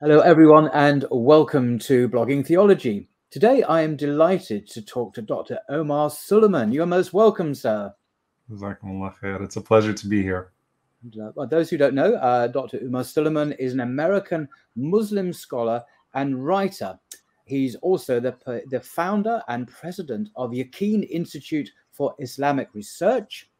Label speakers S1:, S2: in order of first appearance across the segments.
S1: Hello, everyone, and welcome to Blogging Theology. Today, I am delighted to talk to Dr. Omar Suleiman. You are most welcome, sir.
S2: It's a pleasure to be here.
S1: Uh, well, those who don't know, uh, Dr. Omar Suleiman is an American Muslim scholar and writer. He's also the, the founder and president of Yaqeen Institute for Islamic Research,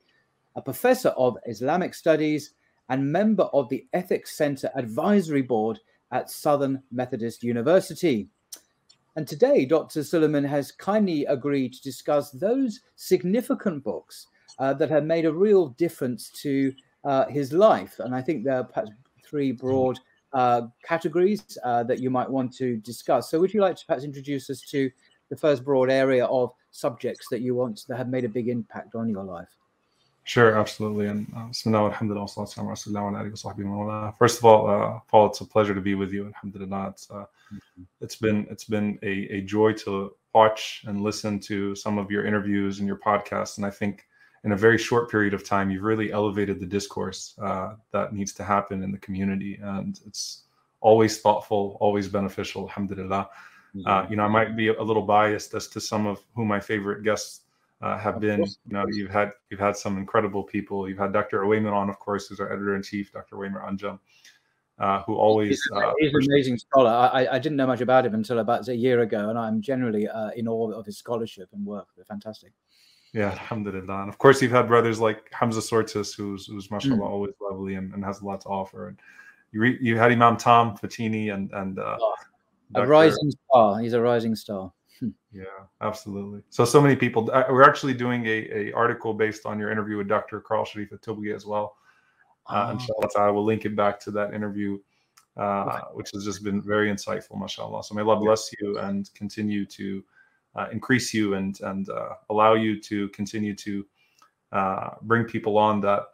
S1: a professor of Islamic Studies, and member of the Ethics Center Advisory Board at Southern Methodist University. And today, Dr. Suleiman has kindly agreed to discuss those significant books uh, that have made a real difference to uh, his life. And I think there are perhaps three broad uh, categories uh, that you might want to discuss. So, would you like to perhaps introduce us to the first broad area of subjects that you want that have made a big impact on your life?
S2: Sure, absolutely. And uh, first of all, uh, Paul, it's a pleasure to be with you. Alhamdulillah. It's, uh, mm-hmm. it's been it's been a, a joy to watch and listen to some of your interviews and your podcasts. And I think in a very short period of time, you've really elevated the discourse uh, that needs to happen in the community. And it's always thoughtful, always beneficial. Alhamdulillah. Mm-hmm. you know, I might be a little biased as to some of who my favorite guests uh, have been. You know, you've had you've had some incredible people. You've had Dr. Ovamir on, of course, who's our editor in chief, Dr. Ovamir Anjum, uh, who always
S1: he's, uh, he's an amazing scholar. I, I didn't know much about him until about a year ago, and I'm generally uh, in awe of his scholarship and work. They're fantastic.
S2: Yeah, alhamdulillah. And of course, you've had brothers like Hamza Tzortzis who's who's mashallah mm. always lovely and, and has a lot to offer. And you re, you had Imam Tom Facchine and and uh, oh,
S1: a rising star. He's a rising star.
S2: Yeah, absolutely. So, so many people. Uh, we're actually doing a, a article based on your interview with Dr. Carl Sharif El-Tobgui as well. Uh, inshallah, I will link it back to that interview, uh, which has just been very insightful, mashallah. So may Allah bless you and continue to uh, increase you and and uh, allow you to continue to uh, bring people on that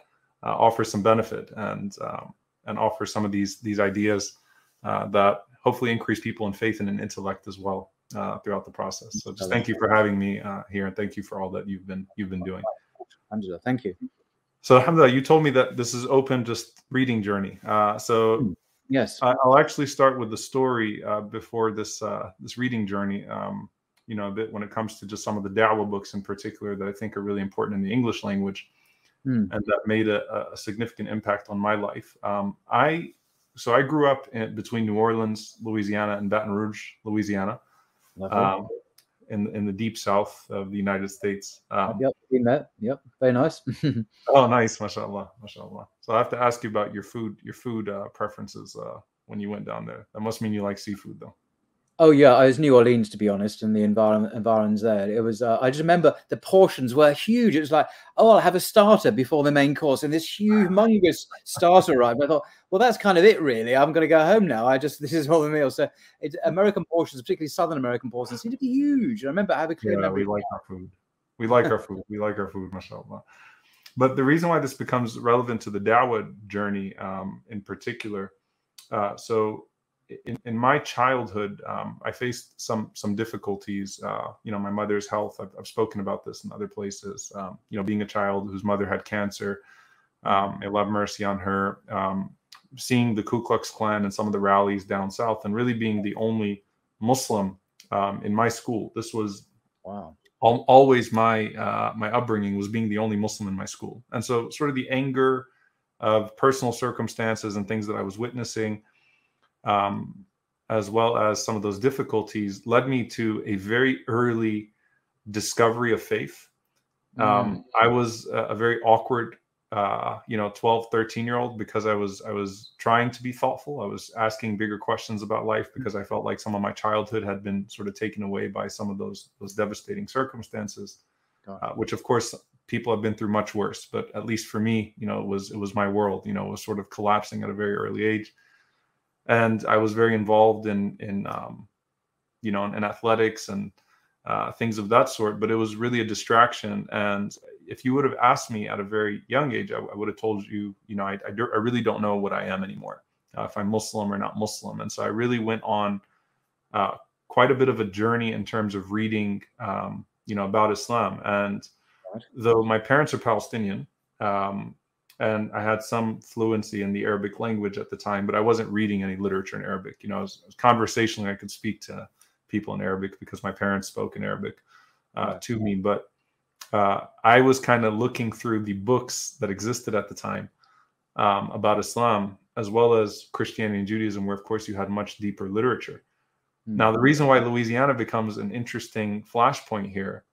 S2: uh, offer some benefit and um, and offer some of these these ideas that hopefully increase people in faith and in intellect as well uh, throughout the process. So just thank you for having me uh, here, and thank you for all that you've been you've been doing.
S1: Alhamdulillah, thank you.
S2: So Alhamdulillah, you told me that this is open just reading journey. Uh, so hmm.
S1: yes,
S2: I, will actually start with the story uh, before this uh, this reading journey. Um, you know, a bit when it comes to just some of the Dawah books in particular that I think are really important in the English language, mm. and that made a, a, significant impact on my life. Um, I so I grew up in, between New Orleans, Louisiana, and Baton Rouge, Louisiana um, in in the deep south of the United States.
S1: Um, yep, seen that. Yep, very nice.
S2: oh, nice, mashallah, mashallah. So I have to ask you about your food, your food uh, preferences uh, when you went down there. That must mean you like seafood, though.
S1: Oh yeah, I was New Orleans to be honest, and the environment environs there. It was. Uh, I just remember the portions were huge. It was like, oh, I'll have a starter before the main course, and this humongous starter arrived. I thought, well, that's kind of it, really. I'm going to go home now. I just this is all the meal. So, it, American portions, particularly Southern American portions, seem to be huge. I remember I have a clear
S2: yeah,
S1: memory.
S2: We like our food. We like our food. We like our food, mashallah. But the reason why this becomes relevant to the Dawah journey, um, in particular, uh, so in, in my childhood, um, I faced some some difficulties. Uh, you know, my mother's health. I've, I've, spoken about this in other places. Um, you know, being a child whose mother had cancer. Um, may love mercy on her. Um, seeing the Ku Klux Klan and some of the rallies down south, and really being the only Muslim um, in my school. This was
S1: wow.
S2: Al- always my uh, my upbringing was being the only Muslim in my school, and so sort of the anger of personal circumstances and things that I was witnessing um, as well as some of those difficulties, led me to a very early discovery of faith. Um, mm. I was a, a very awkward, uh, you know, 12, 13 year old because I was I was trying to be thoughtful. I was asking bigger questions about life because I felt like some of my childhood had been sort of taken away by some of those those devastating circumstances, uh, which of course people have been through much worse. But at least for me, you know, it was it was my world. You know, it was sort of collapsing at a very early age and I was very involved in in um, you know in, in athletics and uh, things of that sort. But it was really a distraction. And if you would have asked me at a very young age, I, I would have told you, you know, I, I, do, I, really don't know what I am anymore, uh, if I'm Muslim or not Muslim. And so I really went on uh, quite a bit of a journey in terms of reading, um, you know, about Islam. And though my parents are Palestinian, um, and I had some fluency in the Arabic language at the time, but I wasn't reading any literature in Arabic. You know, was, conversationally, I could speak to people in Arabic because my parents spoke in Arabic uh, to me. But uh, I was kind of looking through the books that existed at the time um, about Islam, as well as Christianity and Judaism, where, of course, you had much deeper literature. Mm-hmm. Now, the reason why Louisiana becomes an interesting flashpoint here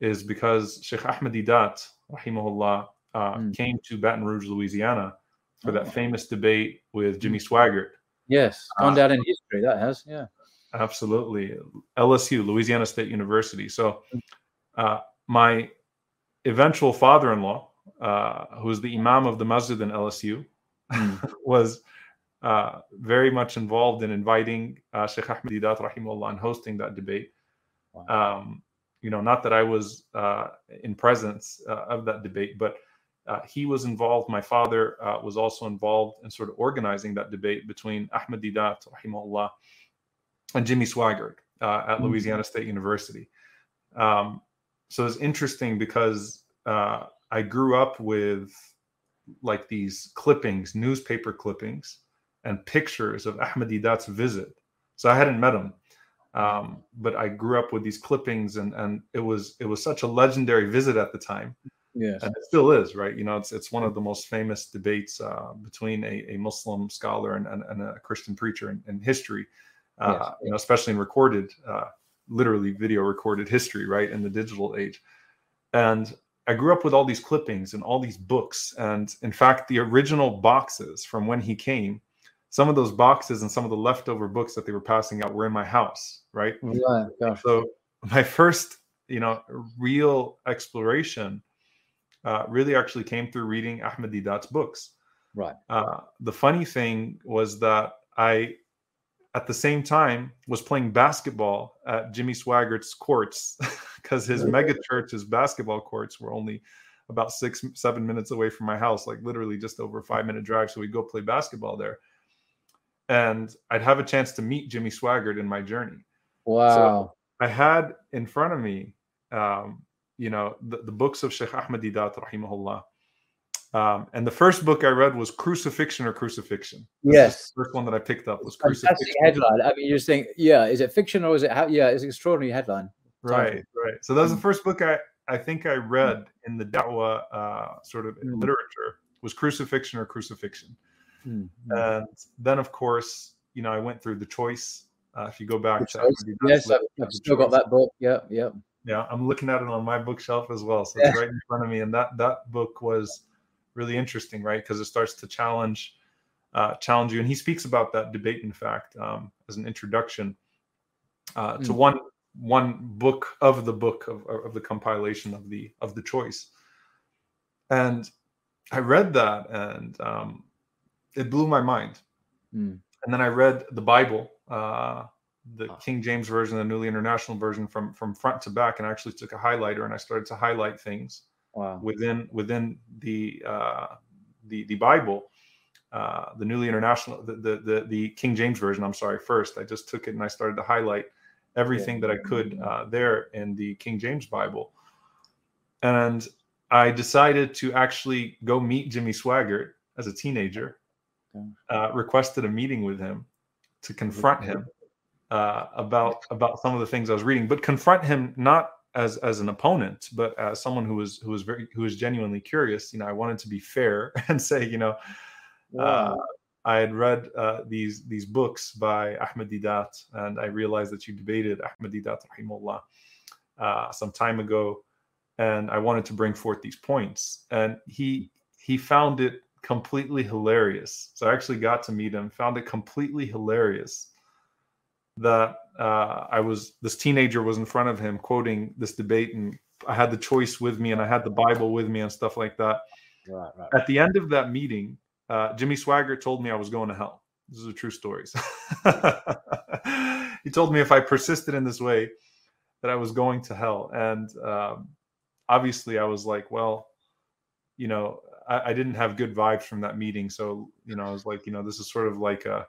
S2: is because Sheikh Ahmed Deedat, rahimahullah, uh, mm. came to Baton Rouge, Louisiana, for that oh. famous debate with Jimmy hmm. Swaggart.
S1: Yes, gone uh, down in history. That has, yeah,
S2: absolutely. LSU, Louisiana State University. So, hmm. uh, my eventual father-in-law, uh, who was the imam of the masjid in LSU, mm. was uh, very much involved in inviting uh, Sheikh Ahmed Deedat, rahimahullah, and hosting that debate. Wow. Um, you know, not that I was uh, in presence uh, of that debate, but uh, he was involved. My father uh, was also involved in sort of organizing that debate between Ahmed Deedat, rahimahullah, and Jimmy Swaggart uh, at mm-hmm. Louisiana State University. Um, so it's interesting because uh, I grew up with like these clippings, newspaper clippings, and pictures of Ahmed Deedat's visit. So I hadn't met him, um, but I grew up with these clippings, and and it was it was such a legendary visit at the time
S1: Yes.
S2: And it still is, right? You know, it's it's one of the most famous debates uh, between a, a Muslim scholar and, and, and, a Christian preacher in, in history, uh, yes. you know, especially in recorded, uh, literally video recorded history, right, in the digital age. And I grew up with all these clippings and all these books. And in fact, the original boxes from when he came, some of those boxes and some of the leftover books that they were passing out were in my house, right?
S1: Yeah,
S2: so my first, you know, real exploration uh, really actually came through reading Ahmed Deedat's books.
S1: Right.
S2: Uh, the funny thing was that I, at the same time, was playing basketball at Jimmy Swaggart's courts because his mega church's basketball courts were only about six, seven minutes away from my house, like literally just over a five minute drive. So we'd go play basketball there. And I'd have a chance to meet Jimmy Swaggart in my journey.
S1: Wow. So
S2: I had in front of me um, you know the, the books of Sheikh Ahmed Deedat rahimahullah. Um, and the first book I read was Crucifixion or Crucifixion.
S1: Yes,
S2: first one that I picked up was Crucifixion.
S1: Fantastic headline. I mean, you're saying, yeah, is it fiction or is it? How, yeah, it's an extraordinary headline.
S2: Right, right. So that was the mm. first book I I think I read in the Dawah uh, sort of mm. literature was Crucifixion or Crucifixion. Mm. And then, of course, you know, I went through the choice. Uh, if you go back
S1: the to yes, I've, I've still got that book. Yeah, yeah.
S2: Yeah, I'm looking at it on my bookshelf as well, so it's right in front of me. And that that book was really interesting, right? Because it starts to challenge uh, challenge you, and he speaks about that debate, in fact, um, as an introduction uh, to mm. one one book of the book of, of the compilation of the of the choice. And I read that, and um, it blew my mind. Mm. And then I read the Bible. Uh, the King James version, the newly international version from from front to back, and I actually took a highlighter and I started to highlight things
S1: wow.
S2: within within the uh, the the Bible, uh, the newly international, the, the, the the King James version. I'm sorry. First, I just took it and I started to highlight everything yeah. that I could uh, there in the King James Bible, and I decided to actually go meet Jimmy Swaggart as a teenager. Uh, requested a meeting with him to confront him uh, about about some of the things I was reading, but confront him not as as an opponent, but as someone who was who was very who was genuinely curious. You know, I wanted to be fair and say, you know, uh, wow. uh, I had read uh, these these books by Ahmed Deedat, and I realized that you debated Ahmed Deedat, rahimullah, uh, some time ago, and I wanted to bring forth these points, and he he found it completely hilarious. So I actually got to meet him, found it completely hilarious that uh, I was this teenager was in front of him quoting this debate, and I had the choice with me, and I had the Bible with me, and stuff like that.
S1: Right, right.
S2: At the end of that meeting, uh, Jimmy Swaggart told me I was going to hell. This is a true story. he told me if I persisted in this way, that I was going to hell, and um, obviously I was like, well, you know, I, I didn't have good vibes from that meeting, so you know, I was like, you know, this is sort of like a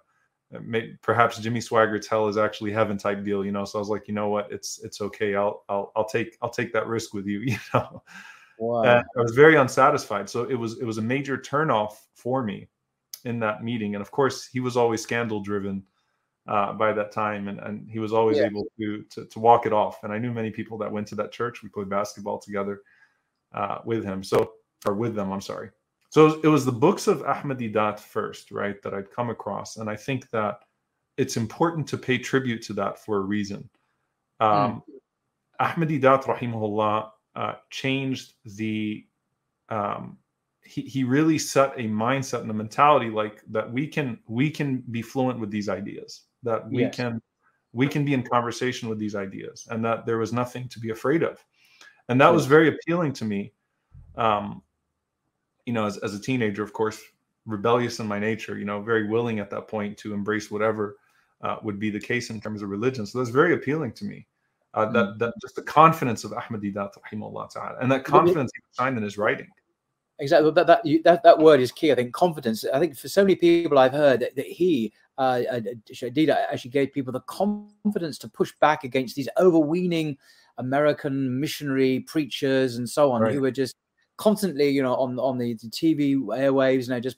S2: Maybe, perhaps Jimmy Swaggart's hell is actually heaven type deal, you know. So I was like, you know what, it's it's okay. I'll I'll I'll take I'll take that risk with you, you know. Wow. I was very unsatisfied. So it was it was a major turnoff for me in that meeting. And of course, he was always scandal driven uh, by that time, and, and he was always yeah. able to, to, to walk it off. And I knew many people that went to that church. We played basketball together uh, with him. So or with them. I'm sorry. So it was the books of Ahmed Deedat first, right, that I'd come across, and I think that it's important to pay tribute to that for a reason. Um, mm. Ahmed Deedat, rahimahullah, uh, changed the um, he, he really set a mindset and a mentality like that we can we can be fluent with these ideas that we yes. can we can be in conversation with these ideas and that there was nothing to be afraid of and that was very appealing to me um, you know as, as a teenager of course rebellious in my nature you know very willing at that point to embrace whatever uh, would be the case in terms of religion. So that's very appealing to me. Uh, that, mm. that just the confidence of Ahmed Deedat rahimahullah ta'ala and that confidence he signed in his writing.
S1: Exactly. That that, that that word is key i think. Confidence. I think for so many people i've heard that, that he uh, uh Shadida actually gave people the confidence to push back against these overweening american missionary preachers and so on right. who were just constantly you know on on the, the tv airwaves you know just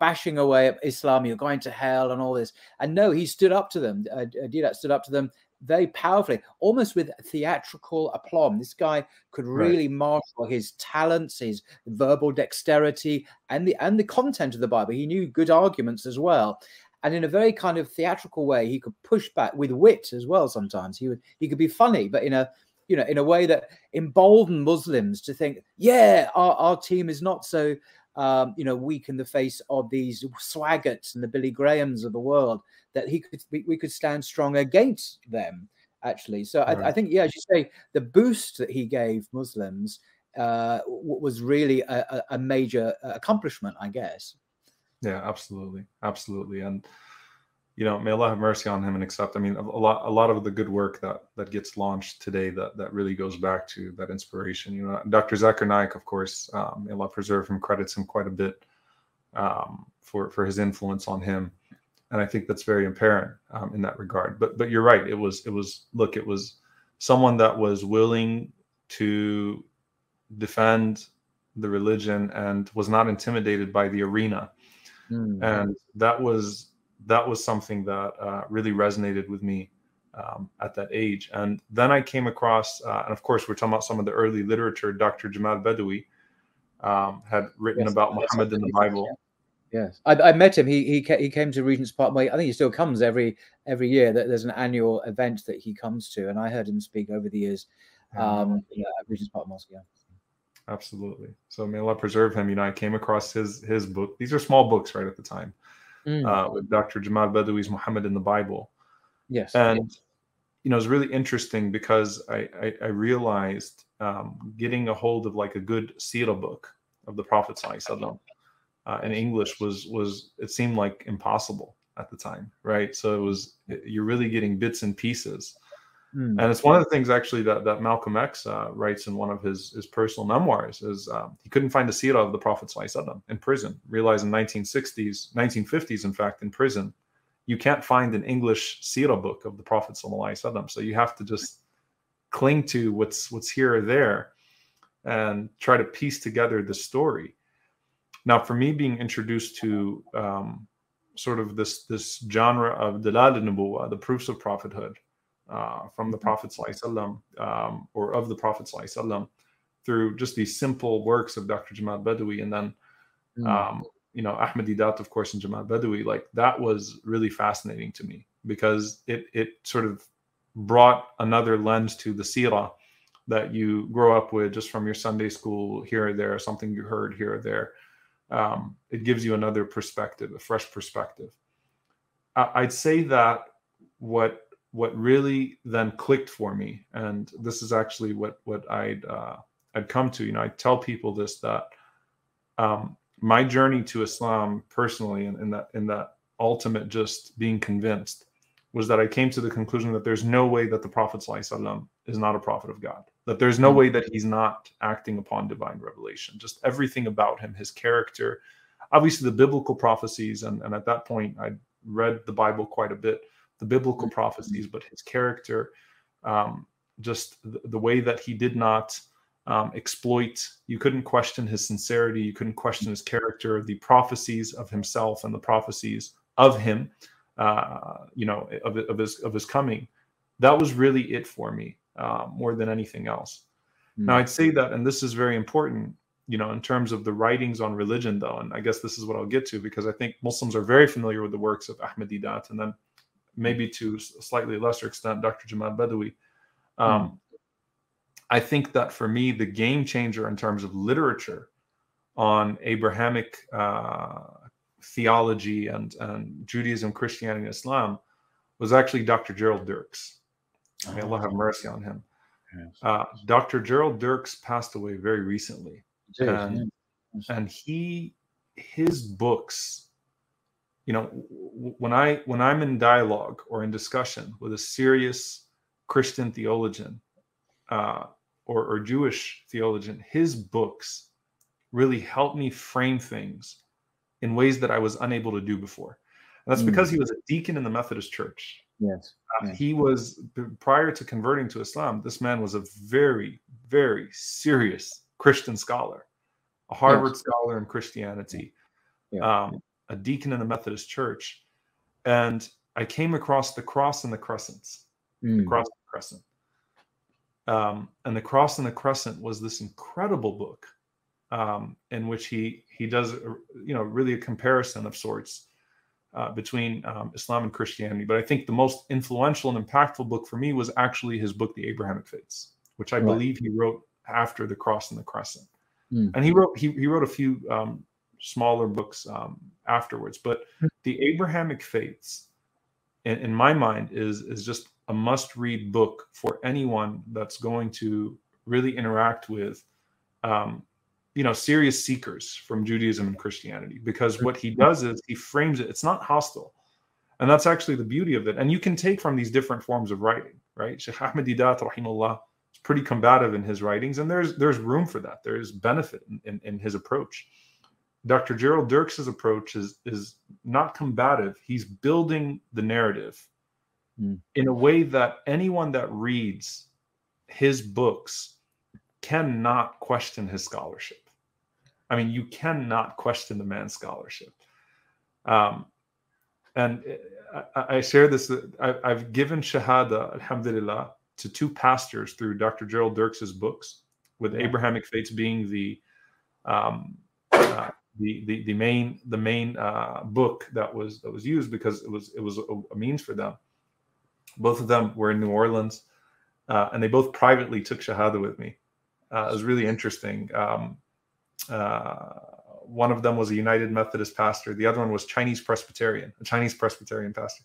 S1: bashing away at Islam, you're going to hell, and all this. And no, he stood up to them. Uh, Deedat stood up to them very powerfully, almost with theatrical aplomb. This guy could really right. marshal his talents, his verbal dexterity, and the and the content of the Bible. He knew good arguments as well. And in a very kind of theatrical way, he could push back with wit as well. Sometimes he would he could be funny, but in a you know in a way that emboldened Muslims to think, yeah, our, our team is not so um, you know weak in the face of these swaggarts and the Billy Grahams of the world that he could we, we could stand strong against them actually. So right. I, I, think yeah, as you say, the boost that he gave Muslims uh, was really a, a major accomplishment, I guess.
S2: Yeah, absolutely, absolutely, and you know, may Allah have mercy on him and accept. I mean, a lot, a lot of the good work that that gets launched today that that really goes back to that inspiration. You know, Dr. Zakir Naik, of course, um, may Allah preserve him, credits him quite a bit um, for for his influence on him and I think that's very apparent um, in that regard. But but you're right. It was it was look. It was someone that was willing to defend the religion and was not intimidated by the arena, mm. and that was that was something that uh, really resonated with me um, at that age. And then I came across, uh, and of course, we're talking about some of the early literature. Dr. Jamal Badawi um, had written yes, about Muhammad in the Bible.
S1: Yes, I, I, met him. He he he came to Regent's Park. I think he still comes every every year. That there's an annual event that he comes to, and I heard him speak over the years. Um, yeah, at Regent's Park Mosque. Yeah.
S2: Absolutely. So may Allah preserve him. You know, I came across his his book. These are small books, right at the time, mm. uh, with Dr. Jamal Badawi's Muhammad in the Bible.
S1: Yes.
S2: And yes. you know, it's really interesting because I I, I realized um, getting a hold of like a good Sira book of the Prophet Sallallahu uh, in English was was it seemed like impossible at the time, right? So it was you're really getting bits and pieces, mm. and it's one of the things actually that that Malcolm X uh, writes in one of his his personal memoirs is um, he couldn't find a seerah of the Prophet in prison. Realized in 1960s, 1950s, in fact, in prison, you can't find an English seerah book of the Prophet so you have to just cling to what's what's here or there and try to piece together the story now, for me, being introduced to um, sort of this this genre of dalal nubuwa, the proofs of prophethood uh, from the mm-hmm. Prophet sallam, um, or of the Prophet sallam, through just these simple works of Dr. Jamal Badawi, and then mm. um, you know Ahmed Deedat, of course, and Jamal Badawi, like that was really fascinating to me because it it sort of brought another lens to the sirah that you grow up with just from your Sunday school here or there, something you heard here or there um, it gives you another perspective, a fresh perspective. I'd say that what what really then clicked for me, and this is actually what what I'd uh, I'd come to. You know, I tell people this that um, my journey to Islam personally, and in, in that in that ultimate just being convinced, was that I came to the conclusion that there's no way that the Prophet ﷺ is not a prophet of God that there's no hmm. way that he's not acting upon divine revelation just everything about him his character obviously the biblical prophecies and, and at that point i read the bible quite a bit the biblical hmm. prophecies but his character um, just the, the, way that he did not um, exploit. You couldn't question his sincerity. You couldn't question his character, the prophecies of himself and the prophecies of him, uh, you know, of, of his of his coming. That was really it for me uh, more than anything else. Mm. Now I'd say that, and this is very important, you know, in terms of the writings on religion, though, and I guess this is what I'll get to because I think Muslims are very familiar with the works of Ahmed Deedat, and then maybe to a slightly lesser extent, Dr. Jamal Badawi. Um, mm. I think that for me, the game changer in terms of literature on Abrahamic uh, theology and, and Judaism, Christianity, and Islam was actually Dr. Jerald Dirks. May Allah have mercy on him. Yes. Uh, Dr. Jerald Dirks passed away very recently, and, yes. and he his books. You know, when I when I'm in dialogue or in discussion with a serious Christian theologian uh, or, or Jewish theologian, his books really helped me frame things in ways that I was unable to do before. And that's mm. because he was a deacon in the Methodist Church.
S1: Yes.
S2: Uh, He was prior to converting to Islam. This man was a very, very serious Christian scholar, a Harvard yes. scholar in Christianity, yeah. um, a deacon in the Methodist Church, and I came across the cross and the crescents, mm. the cross and the crescent. Um, and the cross and the crescent was this incredible book um, in which he he does you know really a comparison of sorts uh, between um, Islam and Christianity. But I think the most influential and impactful book for me was actually his book, The Abrahamic Faiths, which I right. believe he wrote after The Cross and the Crescent. Mm. And he wrote he, he wrote a few um, smaller books um, afterwards. But mm. The Abrahamic Faiths, in, in my mind, is is just a must-read book for anyone that's going to really interact with um, you know serious seekers from Judaism and Christianity. Because what he does is he frames it it's not hostile. And that's actually the beauty of it. And you can take from these different forms of writing right? Sheikh Ahmed Deedat rahimahullah is pretty combative in his writings and there's there's room for that. There's benefit in, in, in his approach Dr. Jerald Dirks's approach is is not combative he's building the narrative mm. in a way that anyone that reads his books cannot question his scholarship I mean, you cannot question the man's scholarship. Um, and I, I share this. I, have given Shahada, Alhamdulillah, to two pastors through Dr. Jerald Dirks's books, with Abrahamic faiths being the um, uh, the, the the main the main uh, book that was that was used because it was it was a, a means for them. Both of them were in New Orleans, uh, and they both privately took Shahada with me. Uh, it was really interesting. Um, uh, one of them was a United Methodist pastor. The other one was Chinese Presbyterian, a Chinese Presbyterian pastor.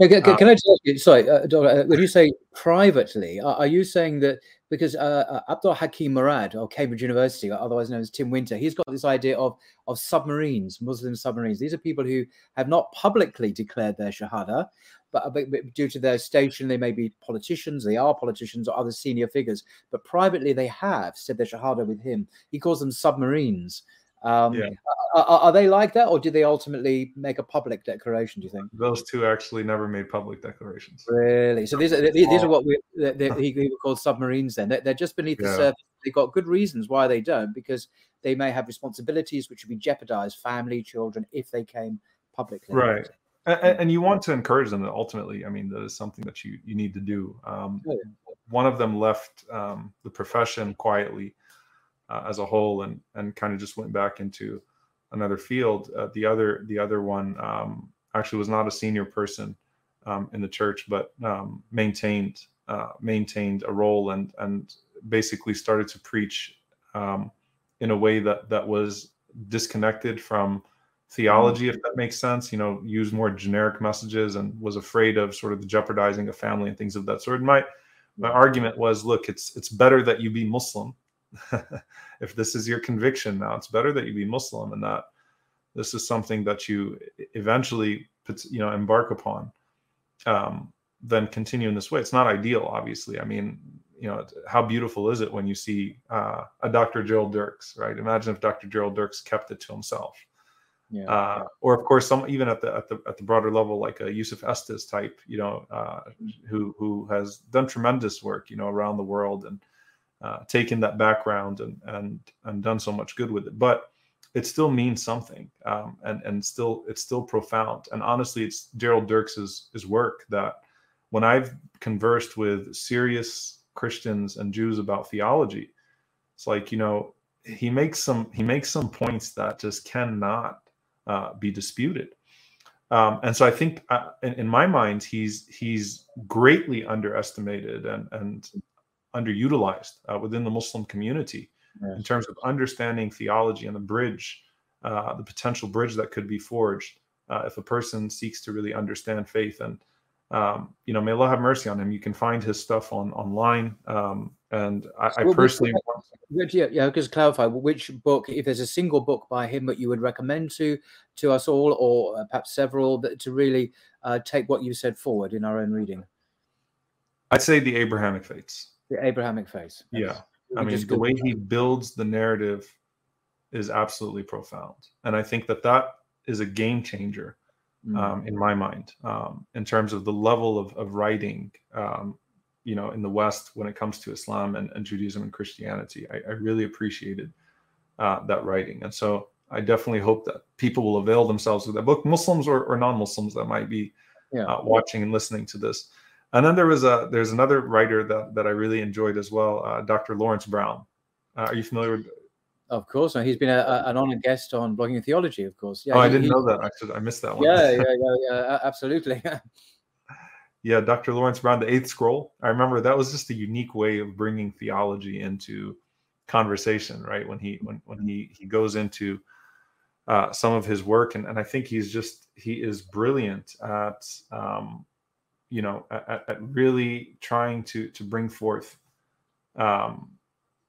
S1: Can, can, can, I just ask you, sorry, uh, uh, when you say privately, are, are you saying that because uh, uh, Abdul Hakim Murad of Cambridge University, otherwise known as Tim Winter, he's got this idea of of submarines, Muslim submarines. These are people who have not publicly declared their shahada, but, but, but, due to their station, they may be politicians, they are politicians or other senior figures, but privately they have said their shahada with him. He calls them submarines. Um, yeah. are, are, they like that, or did they ultimately make a public declaration? Do you think
S2: those two actually never made public declarations?
S1: Really? So these are these are what we he, he called submarines. Then they're, they're just beneath yeah. the surface. They've got good reasons why they don't, because they may have responsibilities which would be jeopardized, family, children, if they came publicly.
S2: Right and, and, you want to encourage them that ultimately i mean that is something that you you need to do um, one of them left um, the profession quietly uh, as a whole and and kind of just went back into another field uh, the other the other one um, actually was not a senior person um, in the church but um, maintained uh, maintained a role and and basically started to preach um, in a way that that was disconnected from theology, if that makes sense. You know, use more generic messages and was afraid of sort of the jeopardizing of family and things of that sort. My my argument was, look, it's it's better that you be Muslim. if this is your conviction now, it's better that you be Muslim and that this is something that you eventually you know embark upon. Um, then continue in this way. It's not ideal, obviously. I mean, you know, how beautiful is it when you see uh, a Dr. Jerald Dirks, right? Imagine if Dr. Jerald Dirks kept it to himself yeah, uh, or of course some even at the at the at the broader level like a Yusuf Estes type you know uh, who who has done tremendous work you know around the world and uh, taken that background and and and done so much good with it. But it still means something, um, and and still it's still profound. And honestly, it's Jerald Dirks's his work that when I've conversed with serious Christians and Jews about theology, it's like you know he makes some he makes some points that just cannot uh, be disputed. Um, and so I think uh, in, in, my mind, he's he's greatly underestimated and and underutilized uh, within the Muslim community yes. in terms of understanding theology and the bridge, uh, the potential bridge that could be forged uh, if a person seeks to really understand faith. And um, you know, may Allah have mercy on him. You can find his stuff on online. Um, and I, I personally,
S1: which, yeah, yeah, just clarify which book, if there's a single book by him that you would recommend to to us all, or uh, perhaps several, that to really uh, take what you said forward in our own reading.
S2: I'd say the Abrahamic faiths.
S1: The Abrahamic faith.
S2: Yeah, I mean the way he builds the narrative is absolutely profound, and I think that that is a game changer mm. um, in my mind um, in terms of the level of, of writing um, you know in the west when it comes to islam and, and judaism and christianity. I, I really appreciated uh, that writing. And so i definitely hope that people will avail themselves of that book. Muslims or, or non-muslims that might be yeah. uh, watching and listening to this and then there was a there's another writer that, that i really enjoyed as well uh, dr laurence brown uh, are you familiar with
S1: of course, he's been a, a, an honored guest on blogging theology. Of course,
S2: yeah. Oh, I didn't he, know that. I should, I missed that one.
S1: Yeah, yeah, yeah, yeah absolutely.
S2: yeah, Dr. Laurence Brown, the Eighth Scroll. I remember that was just a unique way of bringing theology into conversation, right? When he when when he he goes into uh, some of his work, and and I think he's just he is brilliant at um, you know at, at really trying to to bring forth um,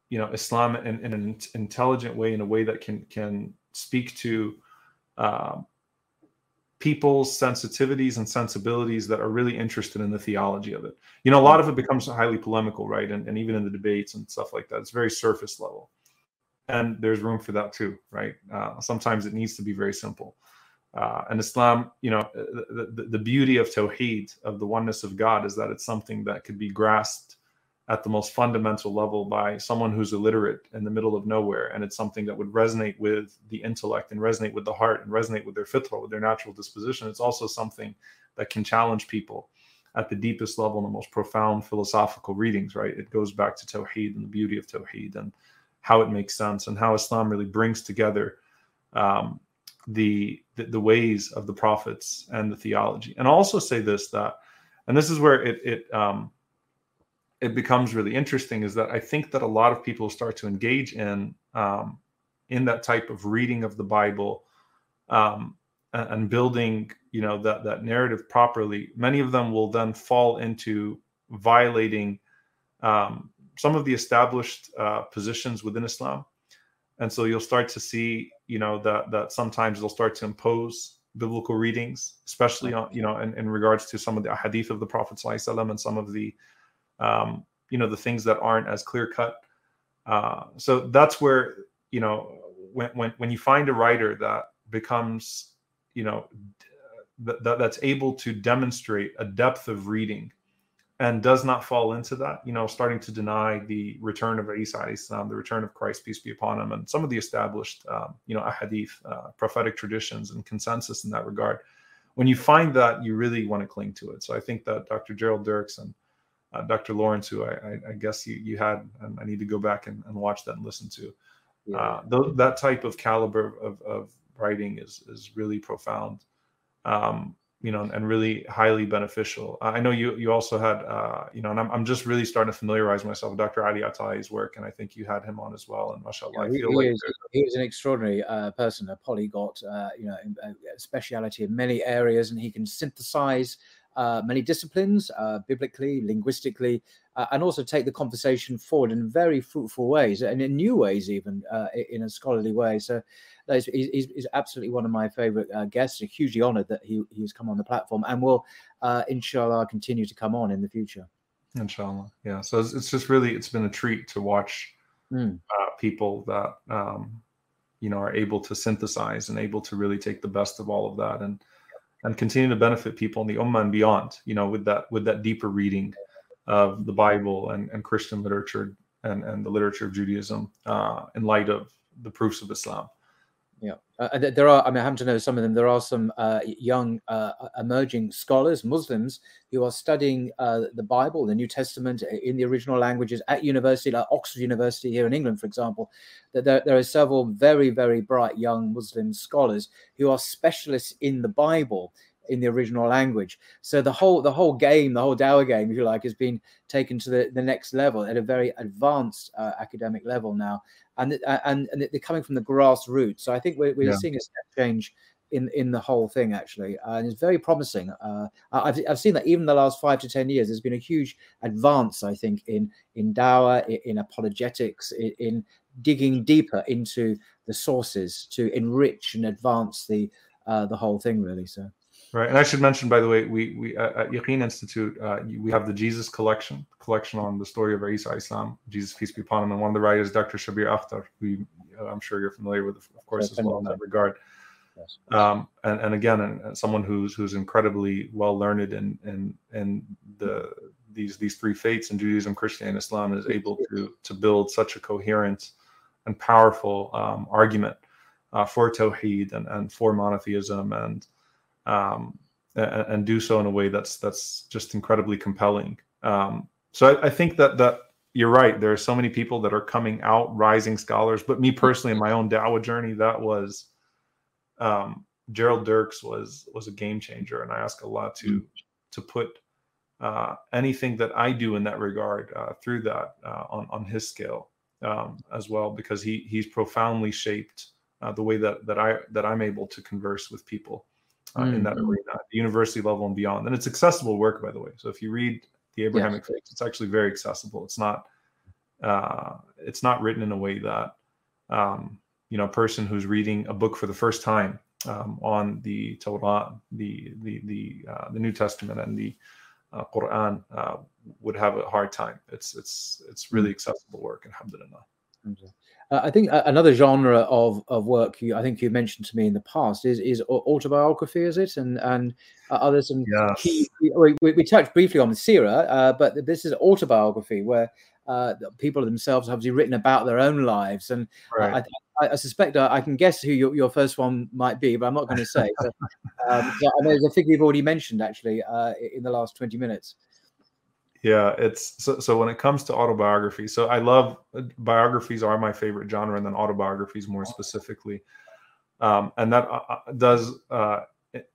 S2: you know Islam in, in an intelligent way, in a way that can can speak to um, people's sensitivities and sensibilities that are really interested in the theology of it. You know, a lot of it becomes highly polemical, right? And, and even in the debates and stuff like that, it's very surface level. And there's room for that too, right? Uh, sometimes it needs to be very simple. Uh, and Islam, you know, the, the, the beauty of Tawheed, of the oneness of God, is that it's something that could be grasped at the most fundamental level by someone who's illiterate in the middle of nowhere. And it's something that would resonate with the intellect and resonate with the heart and resonate with their fitrah, with their natural disposition. It's also something that can challenge people at the deepest level and the most profound philosophical readings, right? It goes back to Tawheed and the beauty of Tawheed and how it makes sense and how Islam really brings together um, the, the, the ways of the prophets and the theology. And I'll also say this that, and this is where it, it um, it becomes really interesting is that I think that a lot of people start to engage in um, in that type of reading of the Bible um, and, and, building, you know, that that narrative properly. Many of them will then fall into violating um, some of the established uh, positions within Islam, and so you'll start to see, you know, that that sometimes they'll start to impose biblical readings, especially on, you know, in, in regards to some of the hadith of the Prophet and some of the um, you know the things that aren't as clear cut. Uh, so that's where you know when, when when you find a writer that becomes you know th- that that's able to demonstrate a depth of reading and does not fall into that you know starting to deny the return of isa islam the return of christ peace be upon him and some of the established um, you know ahadith uh, prophetic traditions and consensus in that regard when you find that you really want to cling to it so i think that dr jerald dirks and uh, Dr. Laurence, who I, I, I, guess you, you had, and I need to go back and, and watch that and listen to. Yeah. Uh, th- that type of caliber of, of writing is is really profound, um, you know, and really highly beneficial. I know you you also had, uh, you know, and I'm, I'm just really starting to familiarize myself with Dr. Ali Ataie's work, and I think you had him on as well. And mashallah, yeah,
S1: he, he, like is, he, is, an extraordinary uh, person, a polyglot, uh, you know, a speciality in many areas, and he can synthesize uh, many disciplines, uh, biblically, linguistically, uh, and also take the conversation forward in very fruitful ways and in new ways, even uh, in a scholarly way. So he's, he's, he's absolutely one of my favorite uh, guests. hugely honored that he, he's come on the platform and will, uh, inshallah, continue to come on in the future.
S2: Inshallah. Yeah. So it's, it's just really, it's been a treat to watch mm. people that, um, you know, are able to synthesize and able to really take the best of all of that. And, and continue to benefit people in the Ummah and beyond, you know, with that with that deeper reading of the Bible and, and Christian literature and, and the literature of Judaism uh, in light of the proofs of Islam.
S1: Yeah, uh, there are. I mean, I happen to know some of them. There are some uh, young uh, emerging scholars, Muslims, who are studying uh, the Bible, the New Testament, in the original languages at university, like Oxford University here in England, for example. That there, there are several very, very bright young Muslim scholars who are specialists in the Bible in the original language. So the whole the whole game, the whole Dawah game, if you like, has been taken to the, the next level at a very advanced uh, academic level now, and uh, and and they're coming from the grassroots. So I think we're, we're yeah. seeing a step change in in the whole thing actually, and it's very promising. Uh, I've I've seen that even the last five to ten years, there's been a huge advance, I think, in in Dawah, in, in apologetics, in, in digging deeper into the sources to enrich and advance the uh, the whole thing really. So.
S2: Right, and I should mention, by the way, we we uh, at Yaqeen Institute uh, we have the Jesus collection, collection on the story of Isa Islam, Jesus peace be upon him, and one of the writers, Dr. Shabbir Akhtar, who uh, I'm sure you're familiar with, of course, as well in that regard. Yes. Um, and and again, and, someone who's who's incredibly well learned in in in the these these three faiths in Judaism, Christianity, and Islam is able to to build such a coherent and powerful um, argument uh, for Tawheed and, and for monotheism and um, and, and, do so in a way that's that's just incredibly compelling. Um, so I, I, think that that you're right. There are so many people that are coming out, rising scholars. But me personally, in my own Dawah journey, that was um, Jerald Dirks was was a game changer, and I ask Allah to mm-hmm. to put uh, anything that I do in that regard uh, through that uh, on on his scale um, as well, because he he's profoundly shaped uh, the way that that I that I'm able to converse with people uh, mm. in that mm. arena, the university level and beyond. And it's accessible work, by the way. So if you read the Abrahamic yes. faiths, it's actually very accessible. It's not uh, it's not written in a way that um, you know a person who's reading a book for the first time um, on the Torah, the the the uh, the New Testament, and the uh, Quran uh, would have a hard time. It's it's it's really mm. accessible work, alhamdulillah.
S1: Uh, I think another genre of, of work you I think you mentioned to me in the past is is autobiography, is it? And and uh, others and
S2: yes. key,
S1: we, we, touched briefly on the Sira, uh, but this is autobiography where uh, people themselves have written about their own lives. And right. I, I, I, suspect I, I, can guess who your, your first one might be, but I'm not going to say. so, um, so I know there's a figure you've already mentioned actually uh, in the last 20 minutes.
S2: Yeah, it's so, so when it comes to autobiography, so I love uh, biographies are my favorite genre, and then autobiographies more specifically, um, and that uh, uh does uh,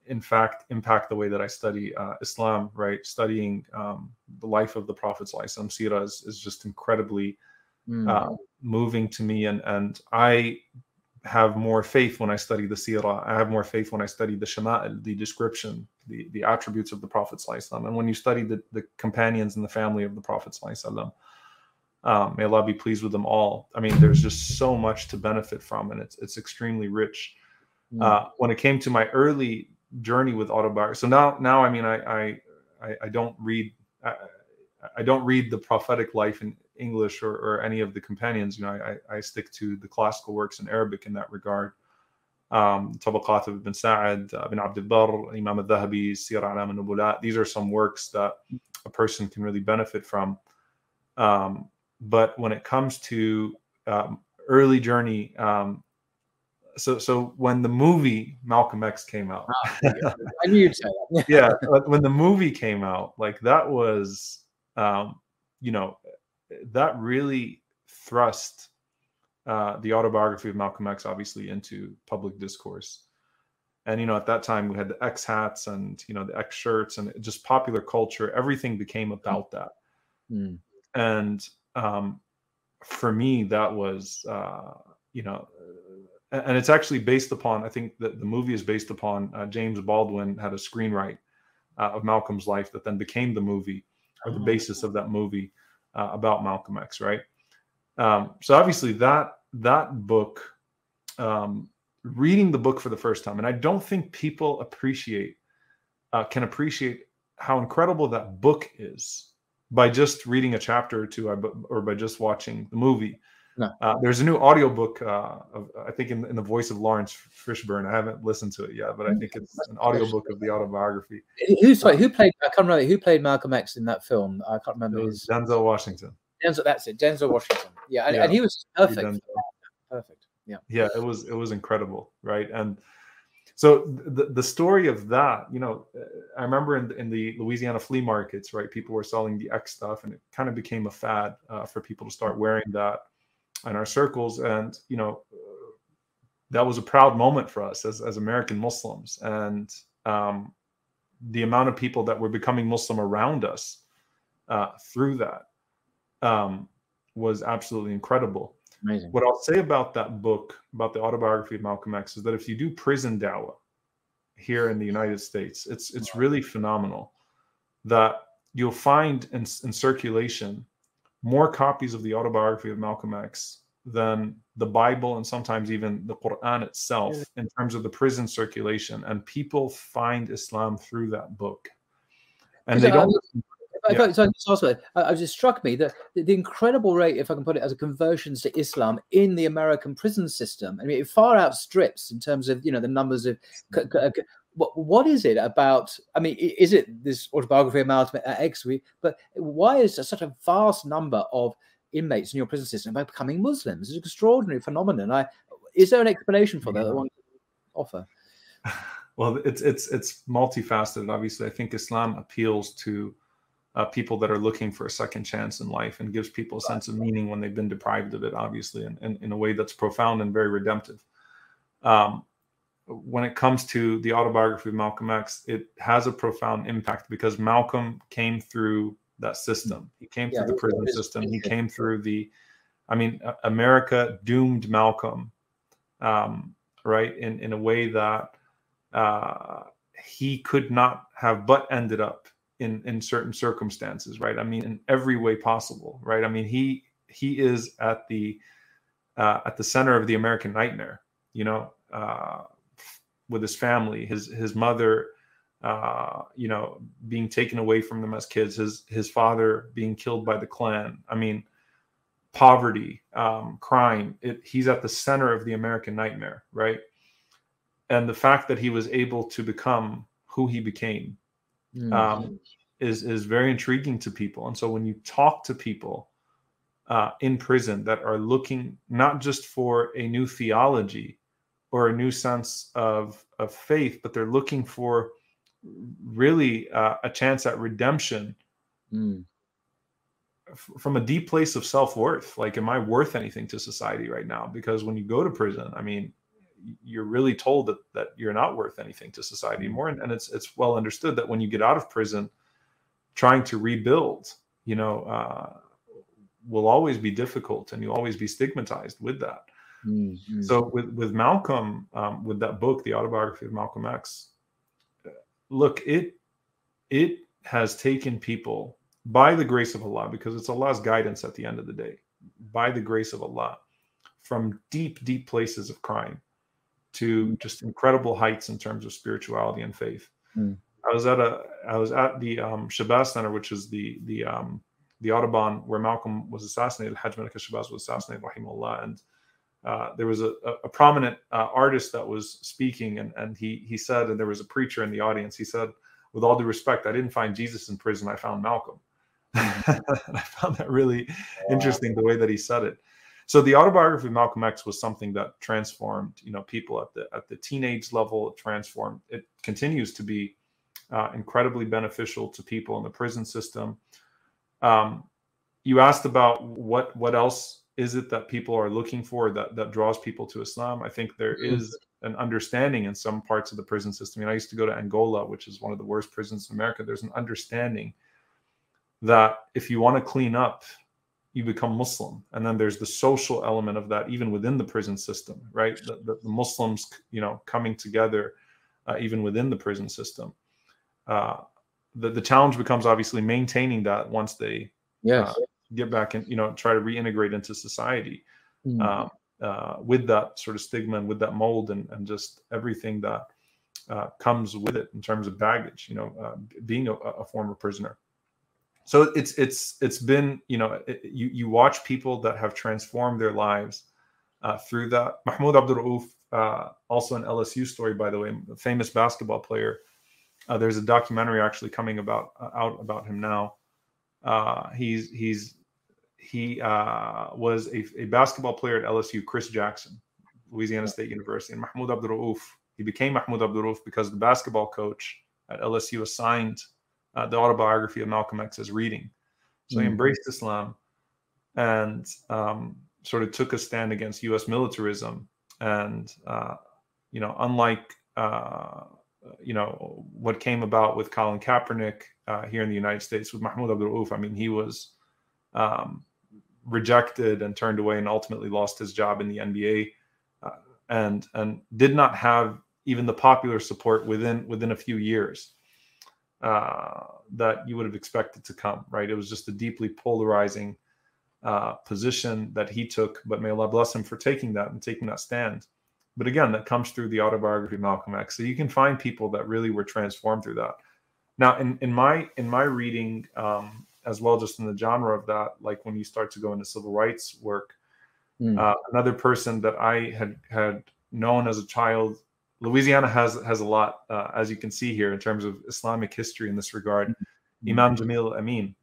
S2: in fact impact the way that I study uh, Islam. Right, studying um, the life of the Prophet Sallallahu Sira is, is just incredibly mm. moving to me, and and I have more faith when I study the Sirah. I have more faith when I study the Shama'il, the description, the, the attributes of the Prophet. And when you study the, the companions and the family of the Prophet, um, may Allah be pleased with them all. I mean, there's just so much to benefit from, and it's, it's extremely rich. Mm. Uh, when it came to my early journey with autobiography, so now, now I mean, I, I, I don't read. I, I don't read the prophetic life in English or, or any of the companions. You know, I, I stick to the classical works in Arabic in that regard. Um, Tabaqat of Ibn Sa'ad, uh, Ibn Abd al-Barr, Imam al-Dhahabi, Sir Alam al These are some works that a person can really benefit from. Um, but when it comes to um, early journey, um, so so when the movie Malcolm X came out,
S1: oh, I knew you'd say
S2: that. yeah, when the movie came out, like that was, um, you know, that really thrust uh, the autobiography of Malcolm X obviously into public discourse. And you know, at that time we had the X hats and you know the X shirts and just popular culture. Everything became about that. Mm. And um, for me, that was uh, you know, and it's actually based upon. I think that the movie is based upon uh, James Baldwin had a screenwrite uh, of Malcolm's life that then became the movie or the oh. basis of that movie uh, about Malcolm X, right? Um, so obviously that that book, um, reading the book for the first time, and I don't think people appreciate uh, can appreciate how incredible that book is by just reading a chapter or two or by just watching the movie. No. Uh, there's a new audiobook, uh, of, I think, in, in, the voice of Laurence Fishburne. I haven't listened to it yet, but I mm. think it's an audiobook of the autobiography.
S1: Who, sorry, who played? I can't remember who played Malcolm X in that film. I can't remember his
S2: Denzel Washington.
S1: Denzel, that's it, Denzel Washington. Yeah, and, yeah. and he was perfect. Perfect. Yeah.
S2: Yeah, it was it was incredible, right? And so the the story of that, you know, I remember in in the Louisiana flea markets, right? People were selling the X stuff, and it kind of became a fad uh, for people to start wearing that in our circles, and you know, that was a proud moment for us as as American Muslims, and um, the amount of people that were becoming Muslim around us uh, through that um, was absolutely incredible.
S1: Amazing.
S2: What I'll say about that book, about the autobiography of Malcolm X, is that if you do prison dawah here in the United States, it's it's really phenomenal that you'll find in, in circulation more copies of the autobiography of Malcolm X than the Bible and sometimes even the Quran itself in terms of the prison circulation. And people find Islam through that book. And they don't.
S1: Yeah. So, so uh, it just struck me that the, the, incredible rate, if I can put it, as a conversions to Islam in the American prison system. I mean, it far outstrips in terms of you know the numbers of. What, what is it about? I mean, is it this autobiography of Malcolm X? But why is there such a vast number of inmates in your prison system by becoming Muslims. It's an extraordinary phenomenon. I, is there an explanation for that that one offer?
S2: Well, it's it's it's multifaceted. Obviously, I think Islam appeals to uh, people that are looking for a second chance in life and gives people a sense of meaning when they've been deprived of it. Obviously, in, in, in a way that's profound and very redemptive. Um, when it comes to the autobiography of Malcolm X, it has a profound impact because Malcolm came through that system. He came yeah, through the prison system. He came through the, I mean, America doomed Malcolm, um, right, in in a way that uh, he could not have but ended up in in certain circumstances, right? I mean, in every way possible, right? I mean, he he is at the uh, at the center of the American nightmare, you know, uh, with his family, his his mother uh, you know, being taken away from them as kids, his his father being killed by the Klan. I mean, poverty, um, crime. It, he's at the center of the American nightmare, right? And the fact that he was able to become who he became mm-hmm. um, is is very intriguing to people. And so when you talk to people uh, in prison that are looking not just for a new theology or a new sense of of faith, but they're looking for really uh, a chance at redemption. Mm. f- from a deep place of self-worth. Like am i worth anything to society right now? Because when you go to prison i mean you're really told that that you're not worth anything to society anymore and, and it's it's well understood that when you get out of prison trying to rebuild you know uh, will always be difficult and you'll always be stigmatized with that mm-hmm. so with with malcolm um, with that book the autobiography of malcolm x look, it it has taken people by the grace of Allah, because it's Allah's guidance at the end of the day, by the grace of Allah, from deep, deep places of crime to just incredible heights in terms of spirituality and faith. Mm. I was at a I was at the um, Shabazz Center, which is the the um, the Audubon where Malcolm was assassinated. Hajj Malik Shabazz was assassinated, rahimahullah, and uh, there was a, a prominent uh, artist that was speaking, and, and he he said, and there was a preacher in the audience. He said, "With all due respect, I didn't find Jesus in prison. I found Malcolm." and I found that really interesting the way that he said it. So the autobiography of Malcolm X was something that transformed, you know, people at the at the teenage level. It transformed. It continues to be uh, incredibly beneficial to people in the prison system. Um, you asked about what what else is it that people are looking for that that draws people to Islam? I think there mm-hmm. is an understanding in some parts of the prison system. I, used to go to Angola, which is one of the worst prisons in America. There's an understanding that if you want to clean up, you become Muslim, and then there's the social element of that, even within the prison system, right? The, the, the Muslims, you know, coming together, uh, even within the prison system. Uh, the the challenge becomes obviously maintaining that once they
S1: yes. Uh,
S2: get back and you know try to reintegrate into society mm. um, uh, with that sort of stigma and with that mold and, and just everything that uh, comes with it in terms of baggage you know uh, being a, a, former prisoner. So it's it's it's been you know it, you you watch people that have transformed their lives uh, through that. Mahmoud abdul uh, also an lsu story by the way a famous basketball player. Uh, there's a documentary actually coming about out about him now. Uh, he's he's he uh, was a, a, basketball player at LSU, Chris Jackson, Louisiana State University, and Mahmoud Abdul Rauf. He became Mahmoud Abdul Rauf because the basketball coach at LSU assigned uh, the autobiography of Malcolm X as reading. So mm-hmm. he embraced Islam and um, sort of took a stand against U.S. militarism. And uh, you know, unlike uh, you know what came about with Colin Kaepernick uh, here in the United States with Mahmoud Abdul Rauf, I mean, he was um, rejected and turned away, and ultimately lost his job in the NBA, uh, and and did not have even the popular support within within a few years uh, that you would have expected to come. Right? It was just a deeply polarizing uh, position that he took. But may Allah bless him for taking that and taking that stand. But again, that comes through the autobiography of Malcolm X. So you can find people that really were transformed through that. Now, in, in my in my reading, um, as well, just in the genre of that, like when you start to go into civil rights work, mm. uh, another person that I had had known as a child, Louisiana has has a lot, uh, as you can see here, in terms of Islamic history in this regard. Mm. Imam Jamil Amin,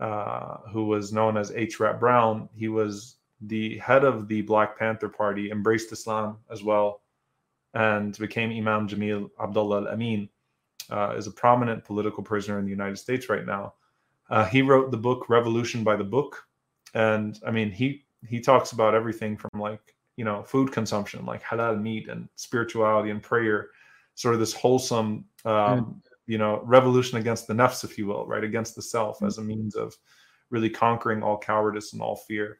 S2: uh, who was known as H. Rap Brown, he was the head of the Black Panther Party, embraced Islam as well, and became Imam Jamil Abdullah Amin. Uh, is a prominent political prisoner in the United States right now. Uh, he wrote the book Revolution by the Book, and I mean he he talks about everything from like you know food consumption, like halal meat and spirituality and prayer, sort of this wholesome um, mm. you know revolution against the nafs, if you will, right against the self mm. as a means of really conquering all cowardice and all fear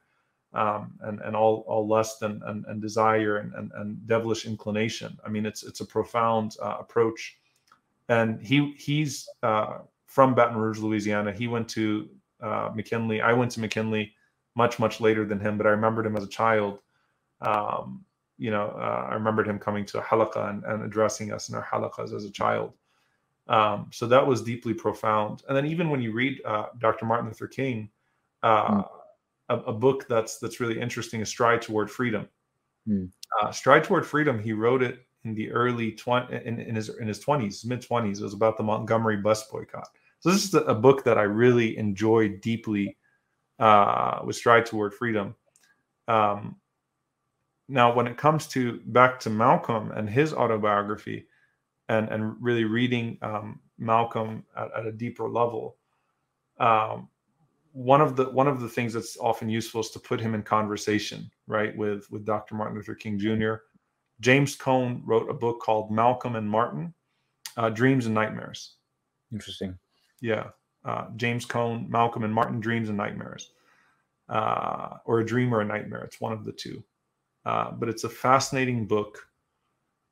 S2: um, and and all all lust and and, and desire and, and, and devilish inclination. I mean, it's it's a profound uh, approach, and he he's uh, from Baton Rouge, Louisiana. He went to uh, McKinley. I went to McKinley much much later than him, but I remembered him as a child. Um, you know, uh, I remembered him coming to a halaqah and, and addressing us in our halaqahs as a child. Um, so that was deeply profound. And then even when you read uh, Dr. Martin Luther King, mm a, a, book that's that's really interesting is Stride Toward Freedom. Uh, Stride Toward Freedom. He wrote it in the early twenty in, in his in his twenties, mid twenties. It was about the Montgomery bus boycott. So this is a book that I really enjoyed deeply. Uh, with Stride Toward Freedom. Um, now, when it comes to back to Malcolm and his autobiography, and and really reading um, Malcolm at, at, a deeper level, um, one of the one of the things that's often useful is to put him in conversation, right, with with Dr. Martin Luther King Jr. James Cone wrote a book called Malcolm and Martin: uh, Dreams and Nightmares.
S1: Interesting.
S2: Yeah, uh, James Cone, Malcolm and Martin: Dreams and Nightmares, uh, or a dream or a nightmare. It's one of the two. Uh, but it's a fascinating book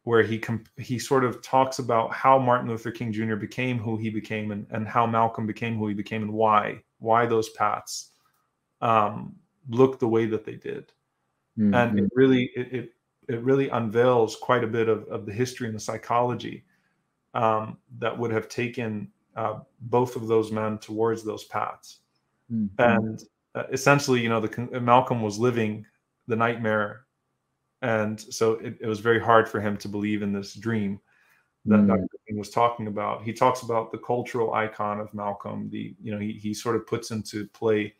S2: where he comp- he sort of talks about how Martin Luther King Jr. became who he became and, and how Malcolm became who he became and why why those paths um, look the way that they did. Mm-hmm. And it really it, it, it really unveils quite a bit of, of the history and the psychology um, that would have taken uh, both of those men towards those paths. Mm-hmm. And uh, essentially, you know, the Malcolm was living the nightmare and so it, it, was very hard for him to believe in this dream that mm. Dr. King was talking about. He talks about the cultural icon of Malcolm. The you know he he sort of puts into play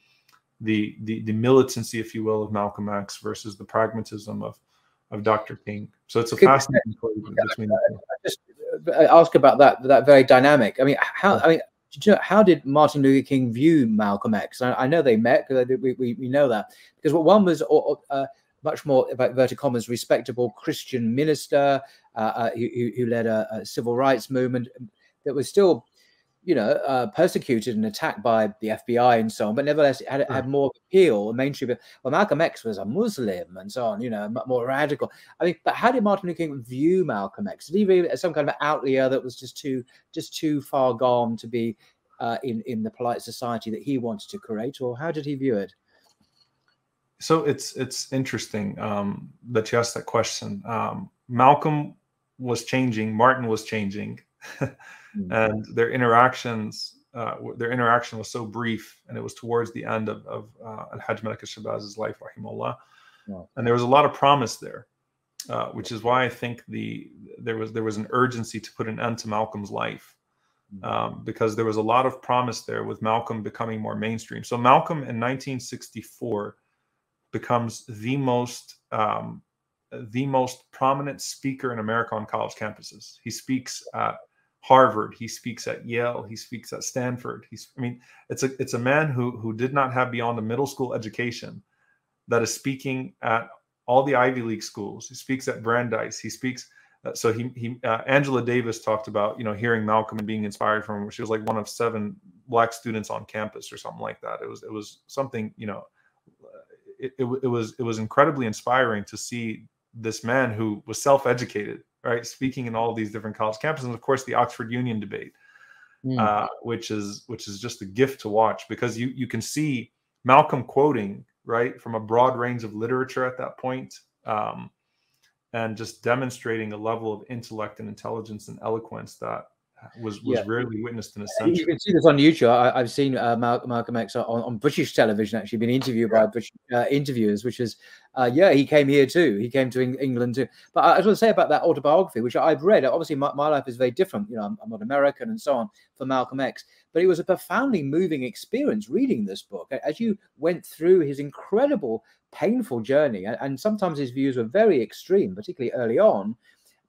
S2: the the the militancy, if you will, of Malcolm X versus the pragmatism of of Dr. King. So it's a Could, fascinating
S1: between. Just uh, ask about that that very dynamic. I mean, how I mean. You know, how did Martin Luther King view Malcolm X? I, I know they met because we, we, we know that because one was uh, much more about commas respectable Christian minister uh, uh, who, who, led a, a, civil rights movement that was still, you know, uh, persecuted and attacked by the FBI and so on, but nevertheless it had, had more appeal, mainstream. Well, Malcolm X was a Muslim and so on, you know, more radical. I mean, but how did Martin Luther King view Malcolm X? Did he view as some kind of outlier that was just too just too far gone to be uh, in in the polite society that he wanted to create, or how did he view it?
S2: so it's it's interesting um, that you asked that question. Um, Malcolm was changing, Martin was changing, mm-hmm. and their interactions uh, their interaction was so brief, and it was towards the end of, of uh, Al Hajj Malik Shabazz's life, rahimahullah. Wow. And there was a lot of promise there, uh, which is why I think the there was there was an urgency to put an end to Malcolm's life. mm. um, because there was a lot of promise there with Malcolm becoming more mainstream. So Malcolm in 1964 becomes the most um, the most prominent speaker in America on college campuses. He speaks at Harvard, he speaks at Yale, he speaks at Stanford. He's I mean, it's a it's a man who who did not have beyond a middle school education that is speaking at all the Ivy League schools. He speaks at Brandeis. He speaks. Uh, so he he uh, Angela Davis talked about you know hearing Malcolm and being inspired from him. She was like one of seven black students on campus or something like that. It was it was something you know. It, it, it was it was incredibly inspiring to see this man who was self-educated, right, speaking in all these different college campuses, and of course the Oxford Union debate, mm. uh, which is which is just a gift to watch because you you can see Malcolm quoting right, from a broad range of literature at that point, um, and just demonstrating a level of intellect and intelligence and eloquence that was was yeah. rarely witnessed in a century.
S1: You can see this on YouTube. I, have seen uh, Malcolm, Malcolm X on, on, British television actually being interviewed yeah. by British uh, interviewers, which is uh, yeah, he came here too. He came to England too. But I, I just want to say about that autobiography, which I've read. Obviously, my, my life is very different. You know, I'm, I'm not American and so on for Malcolm X. But it was a profoundly moving experience reading this book as you went through his incredible, painful journey. And, and sometimes his views were very extreme, particularly early on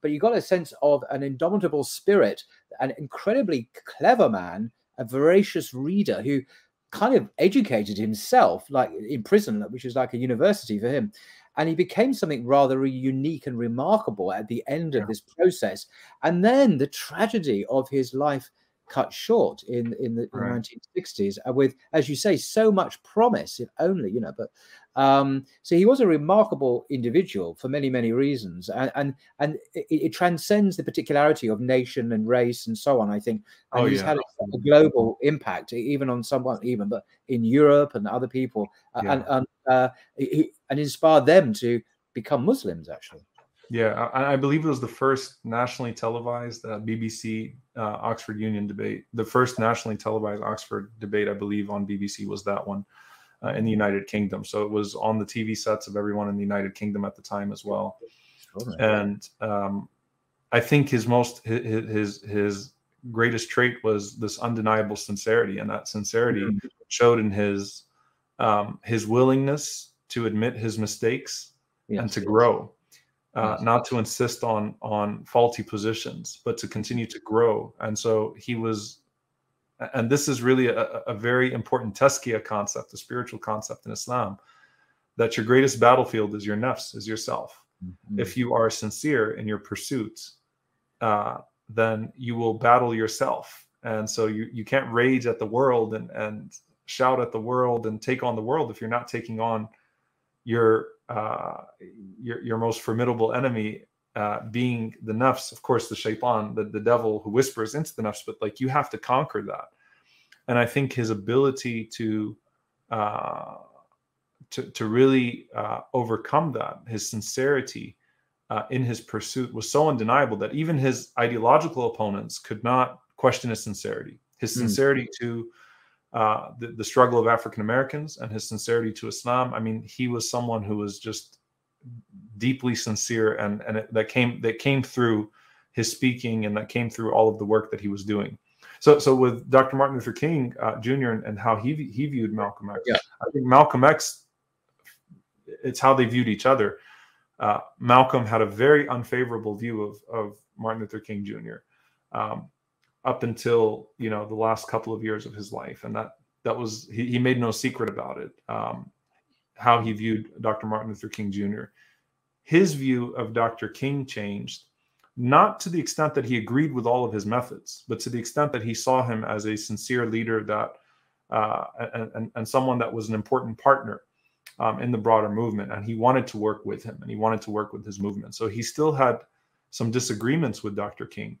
S1: but you got a sense of an indomitable spirit, an incredibly clever man, a voracious reader who kind of educated himself, like in prison, which is like a university for him. And he became something rather unique and remarkable at the end of this process. And then the tragedy of his life cut short in in the right. 1960s uh, with as you say so much promise if only you know but um so he was a remarkable individual for many many reasons and and, and it, it, transcends the particularity of nation and race and so on i think and oh, he's yeah. had a, a, global impact even on someone even but in europe and other people uh, yeah. and and, uh, he, and inspired them to become muslims actually
S2: yeah, I, I, believe it was the first nationally televised uh, BBC uh, Oxford Union debate. The first nationally televised Oxford debate, I believe, on BBC was that one uh, in the United Kingdom. So it was on the TV sets of everyone in the United Kingdom at the time as well. And um, I think his most his, his his greatest trait was this undeniable sincerity, and that sincerity mm-hmm. showed in his um, his willingness to admit his mistakes yes. and to grow uh, not to insist on on faulty positions, but to continue to grow. And so he was, and this is really a, a very important tazkiyah concept, a spiritual concept in Islam, that your greatest battlefield is your nafs, is yourself. Mm-hmm. If you are sincere in your pursuits, uh, then you will battle yourself. And so you you can't rage at the world and and shout at the world and take on the world if you're not taking on your uh, your, your most formidable enemy uh, being the nafs, of course, the shaitan, the, the devil who whispers into the nafs, but like you have to conquer that. And I think his ability to uh, to, to really uh, overcome that, his sincerity uh, in his pursuit was so undeniable that even his ideological opponents could not question his sincerity. His hmm. sincerity mm. to uh, the, the struggle of African Americans and his sincerity to Islam. I mean, he was someone who was just deeply sincere, and and it, that came that came through his speaking, and that came through all of the work that he was doing. So, so with Dr. Martin Luther King uh, Jr. And, and, how he he viewed Malcolm X, yeah. I think Malcolm X, it's how they viewed each other. Uh, Malcolm had a very unfavorable view of of Martin Luther King Jr. Um, up until you know the last couple of years of his life, and that that was he, he made no secret about it. Um, how he viewed Dr. Martin Luther King Jr. His view of Dr. King changed, not to the extent that he agreed with all of his methods, but to the extent that he saw him as a sincere leader that uh, and, and, someone that was an important partner um, in the broader movement, and he wanted to work with him, and he wanted to work with his movement. So he still had some disagreements with Dr. King,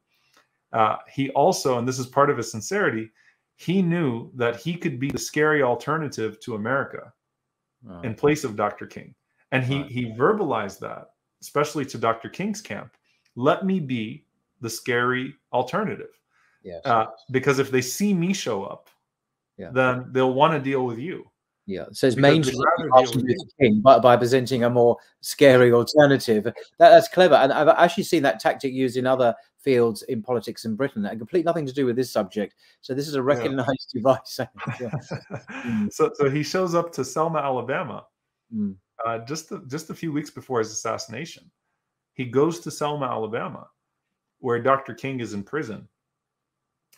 S2: uh, he also, and this is part of his sincerity, he knew that he could be the scary alternative to America oh. in place of Dr. King. And he, he verbalized that, especially to Dr. King's camp. Let me be the scary alternative.
S1: Yes.
S2: Uh, because if they see me show up, yeah. then they'll want to deal with you.
S1: Yeah, so it's mainstream King by, by presenting a more scary alternative. That, that's clever, and I've actually seen that tactic used in other fields in politics in Britain that have complete nothing to do with this subject. So this is a recognized yeah. device.
S2: mm. So so he shows up to Selma, Alabama, mm. uh, just a, just a few weeks before his assassination. He goes to Selma, Alabama, where Dr. King is in prison,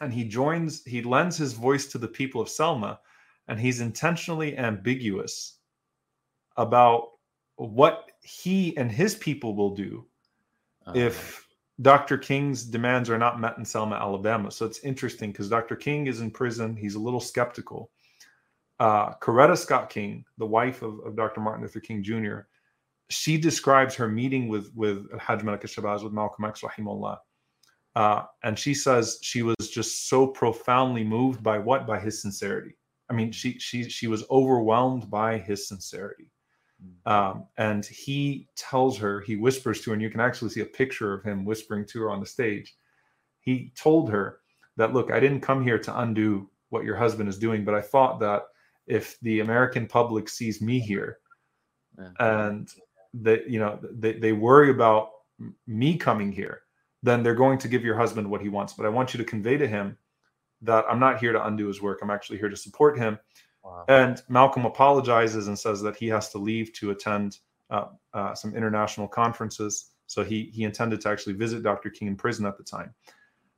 S2: and he joins. He lends his voice to the people of Selma, and he's intentionally ambiguous about what he and his people will do oh, if Dr. King's demands are not met in Selma, Alabama. So it's interesting because Dr. King is in prison. He's a little skeptical. Uh, Coretta Scott King, the wife of, of Dr. Martin Luther King Jr., she describes her meeting with with Hajj Malik Shabazz with Malcolm X, rahimullah. Uh, and she says she was just so profoundly moved by what? By his sincerity. I mean, she she she was overwhelmed by his sincerity. Um, and he tells her, he whispers to her, and you can actually see a picture of him whispering to her on the stage. He told her that, look, I didn't come here to undo what your husband is doing, but I thought that if the American public sees me here yeah. and that, you know, they, they worry about me coming here, then they're going to give your husband what he wants. But I want you to convey to him that I'm not here to undo his work. I'm actually here to support him Wow. And Malcolm apologizes and says that he has to leave to attend uh, uh, some international conferences. So he he intended to actually visit Dr. King in prison at the time.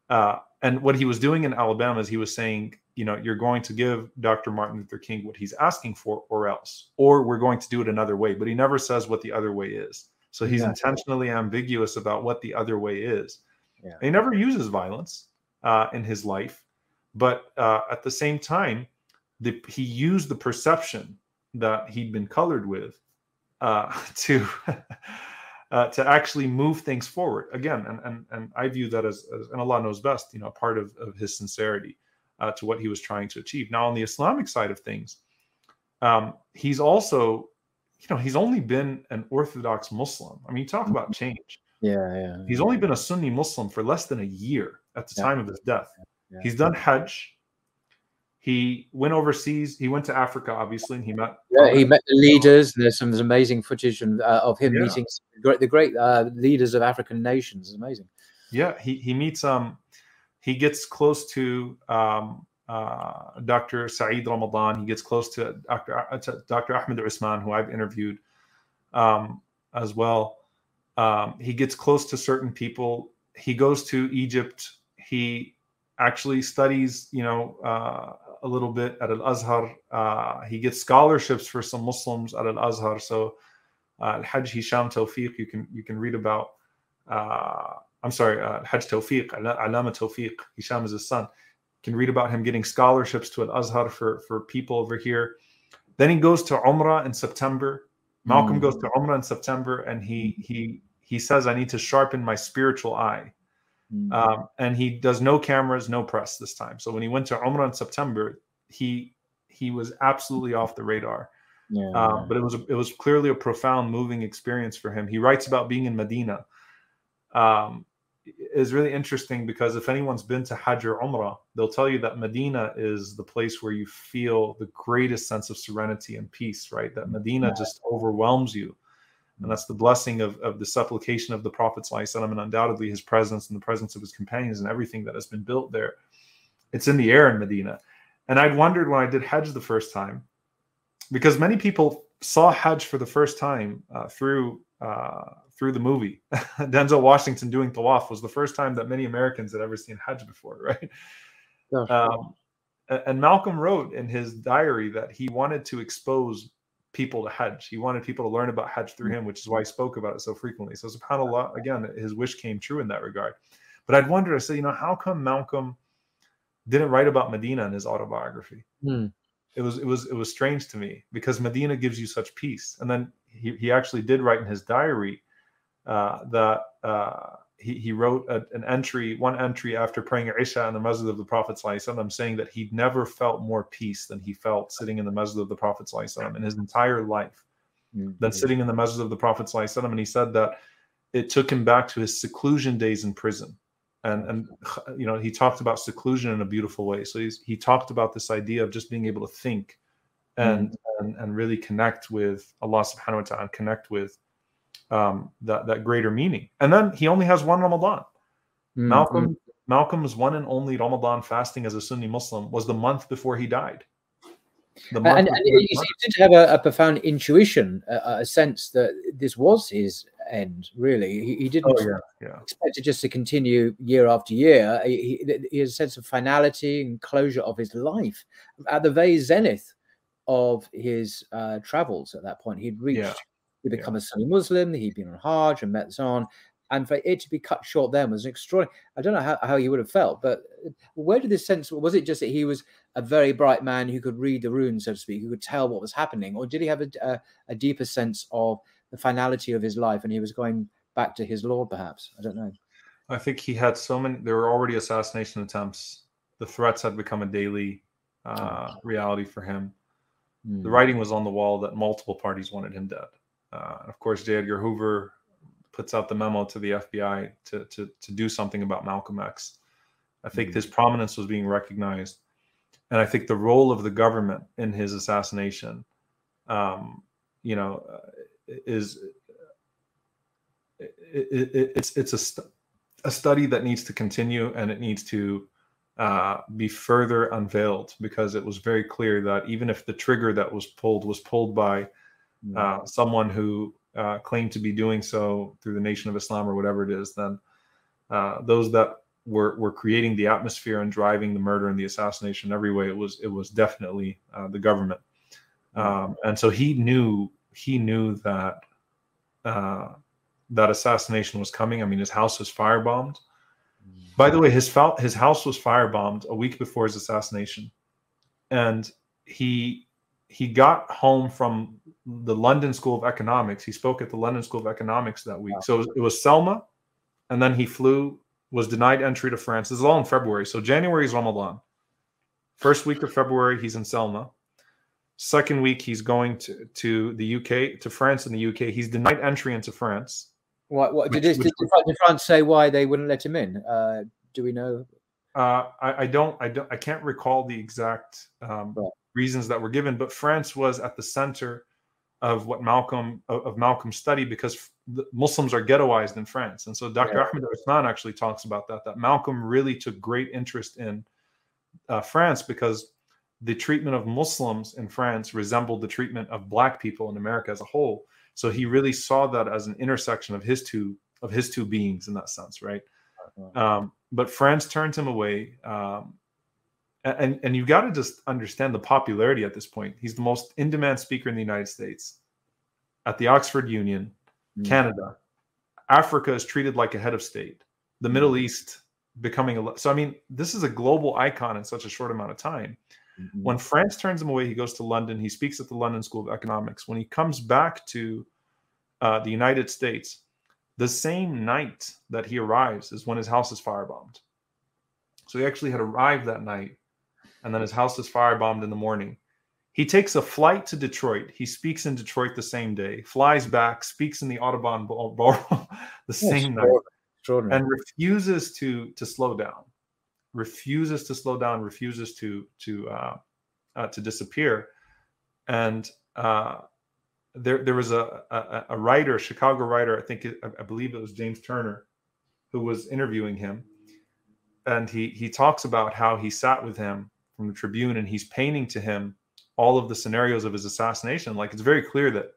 S2: Uh, and what he was doing in Alabama is he was saying, you know, you're going to give Dr. Martin Luther King what he's asking for, or else, or we're going to do it another way. But he never says what the other way is. So he's yeah. intentionally ambiguous about what the other way is. Yeah. He never uses violence uh, in his life, but uh, at the same time, the, he used the perception that he'd been colored with uh, to uh, to actually move things forward again. And and and I view that as, as and Allah knows best, you know, part of, of his sincerity uh, to what he was trying to achieve. Now, on the Islamic side of things, um, he's also, you know, he's only been an Orthodox Muslim. I mean, you talk about mm-hmm. change.
S1: Yeah, yeah.
S2: He's only been a Sunni Muslim for less than a year at the yeah. time of his death. Yeah. He's done Hajj. He went overseas. He went to Africa, obviously, and he met.
S1: Yeah, he met the leaders. There's some amazing footage and, uh, of him yeah. meeting the great uh, leaders of African nations. It's amazing.
S2: Yeah, he he meets um, he gets close to um, uh, Dr. Saeed Ramadan. He gets close to Dr. Uh, to Dr. Ahmed Usman, who I've interviewed um, as well. Um, he gets close to certain people. He goes to Egypt. He actually studies, you know, uh, a little bit at Al Azhar. Uh, he gets scholarships for some Muslims at Al Azhar. So uh, Hajj Hisham Tawfiq, you can you can read about. Uh, I'm sorry, uh, Hajj Tawfiq, Alama Tawfiq. Hisham is his son. You can read about him getting scholarships to Al Azhar for for people over here. Then he goes to Umrah in September. Malcolm mm. goes to Umrah in September, and he he he says, "I need to sharpen my spiritual eye." Mm-hmm. Um, and he does no cameras, no press this time. So when he went to Umrah in September, he he was absolutely off the radar. Yeah, um, but it was it was clearly a profound, moving experience for him. He writes about being in Medina. Um, is really interesting because if anyone's been to Hajj or Umrah, they'll tell you that Medina is the place where you feel the greatest sense of serenity and peace. Right, that Medina yeah. just overwhelms you and that's the blessing of, of the supplication of the Prophet and undoubtedly his presence and the presence of his companions and everything that has been built there. It's in the air in Medina. And I'd wondered when I did Hajj the first time, because many people saw Hajj for the first time uh, through uh, through the movie. Denzel Washington doing Tawaf was the first time that many Americans had ever seen Hajj before, right? Um, and Malcolm wrote in his diary that he wanted to expose people to Hajj. He wanted people to learn about Hajj through mm. him, which is why he spoke about it so frequently. So subhanAllah, again, his wish came true in that regard. But I'd wonder, I said, you know, how come Malcolm didn't write about Medina in his autobiography? Hmm. It was it was it was strange to me because Medina gives you such peace. And then he, he actually did write in his diary uh, that uh, he, he wrote a, an entry, one entry after praying Isha in the masjid of the Prophet I'm saying that he never felt more peace than he felt sitting in the masjid of the Prophet in his entire life mm-hmm. than sitting in the masjid of the Prophet and he said that it took him back to his seclusion days in prison. And, and you know he talked about seclusion in a beautiful way. So he's, he talked about this idea of just being able to think, and, mm-hmm. and and really connect with Allah Subhanahu wa Taala, connect with um, that that greater meaning. And then he only has one Ramadan. Mm-hmm. Malcolm Malcolm's one and only Ramadan fasting as a Sunni Muslim was the month before he died.
S1: The month and, and he, to have a, a profound intuition, a, a, sense that this was his end. Really, he, he didn't oh, yeah, yeah. expect it just to continue year after year. He, he, he had a sense of finality and closure of his life at the very zenith of his uh, travels. At that point, he'd reached. Yeah. He'd become yeah. a Sunni Muslim. He'd been on Hajj and met on and for it to be cut short then was extraordinary. I don't know how, how he would have felt, but where did this sense was it just that he was a very bright man who could read the runes, so to speak, who could tell what was happening, or did he have a, a, a deeper sense of the finality of his life and he was going back to his Lord, perhaps? I don't know.
S2: I think he had so many. There were already assassination attempts. The threats had become a daily uh, reality for him. Mm. The writing was on the wall that multiple parties wanted him dead. Uh, of course, J. Edgar Hoover puts out the memo to the FBI to to to do something about Malcolm X. I think mm-hmm. his prominence was being recognized, and I think the role of the government in his assassination, um, you know, uh, is it, it, it's it's a st- a study that needs to continue and it needs to uh, be further unveiled because it was very clear that even if the trigger that was pulled was pulled by mm. Uh, someone who uh, claim to be doing so through the Nation of Islam or whatever it is, then uh, those that were were creating the atmosphere and driving the murder and the assassination every way, it was it was definitely uh, the government. Um, and so he knew he knew that uh, that assassination was coming. I mean, his house was firebombed. By the way, his his house was firebombed a week before his assassination, and he he got home from the London School of Economics. He spoke at the London School of Economics that week. Wow. So it was Selma, and then he flew, was denied entry to France. This is all in February. So January is Ramadan. First week of February, he's in Selma. Second week, he's going to, to the UK, to France and the UK. He's denied entry into France.
S1: What, what which, did, which, did, did, France say why they wouldn't let him in? Uh, do we know?
S2: Uh, I, I, don't, I don't, I can't recall the exact um, right. Reasons that were given, but France was at the center of what Malcolm of, Malcolm's study because Muslims are ghettoized in France, and so Dr. Yeah. Ahmed Usman actually talks about that. That Malcolm really took great interest in uh, France because the treatment of Muslims in France resembled the treatment of Black people in America as a whole. So he really saw that as an intersection of his two of his two beings in that sense, right? Uh-huh. Um, but France turned him away. Um, and and you got to just understand the popularity at this point. He's the most in-demand speaker in the United States, at the Oxford Union, mm. Canada. Africa is treated like a head of state. The Middle mm. East becoming a so. I mean, this is a global icon in such a short amount of time. Mm-hmm. When France turns him away, he goes to London. He speaks at the London School of Economics. When he comes back to uh, the United States, the same night that he arrives is when his house is firebombed. So he actually had arrived that night and then his house is firebombed in the morning. He takes a flight to Detroit. He speaks in Detroit the same day, flies back, speaks in the Audubon Ballroom the same night, and refuses to to slow down. Refuses to slow down. Refuses to to uh, uh, to disappear. And uh, there there was a, a, a writer, a Chicago writer, I think I believe it was James Turner, who was interviewing him, and he he talks about how he sat with him from the Tribune, and he's painting to him all of the scenarios of his assassination. Like it's very clear that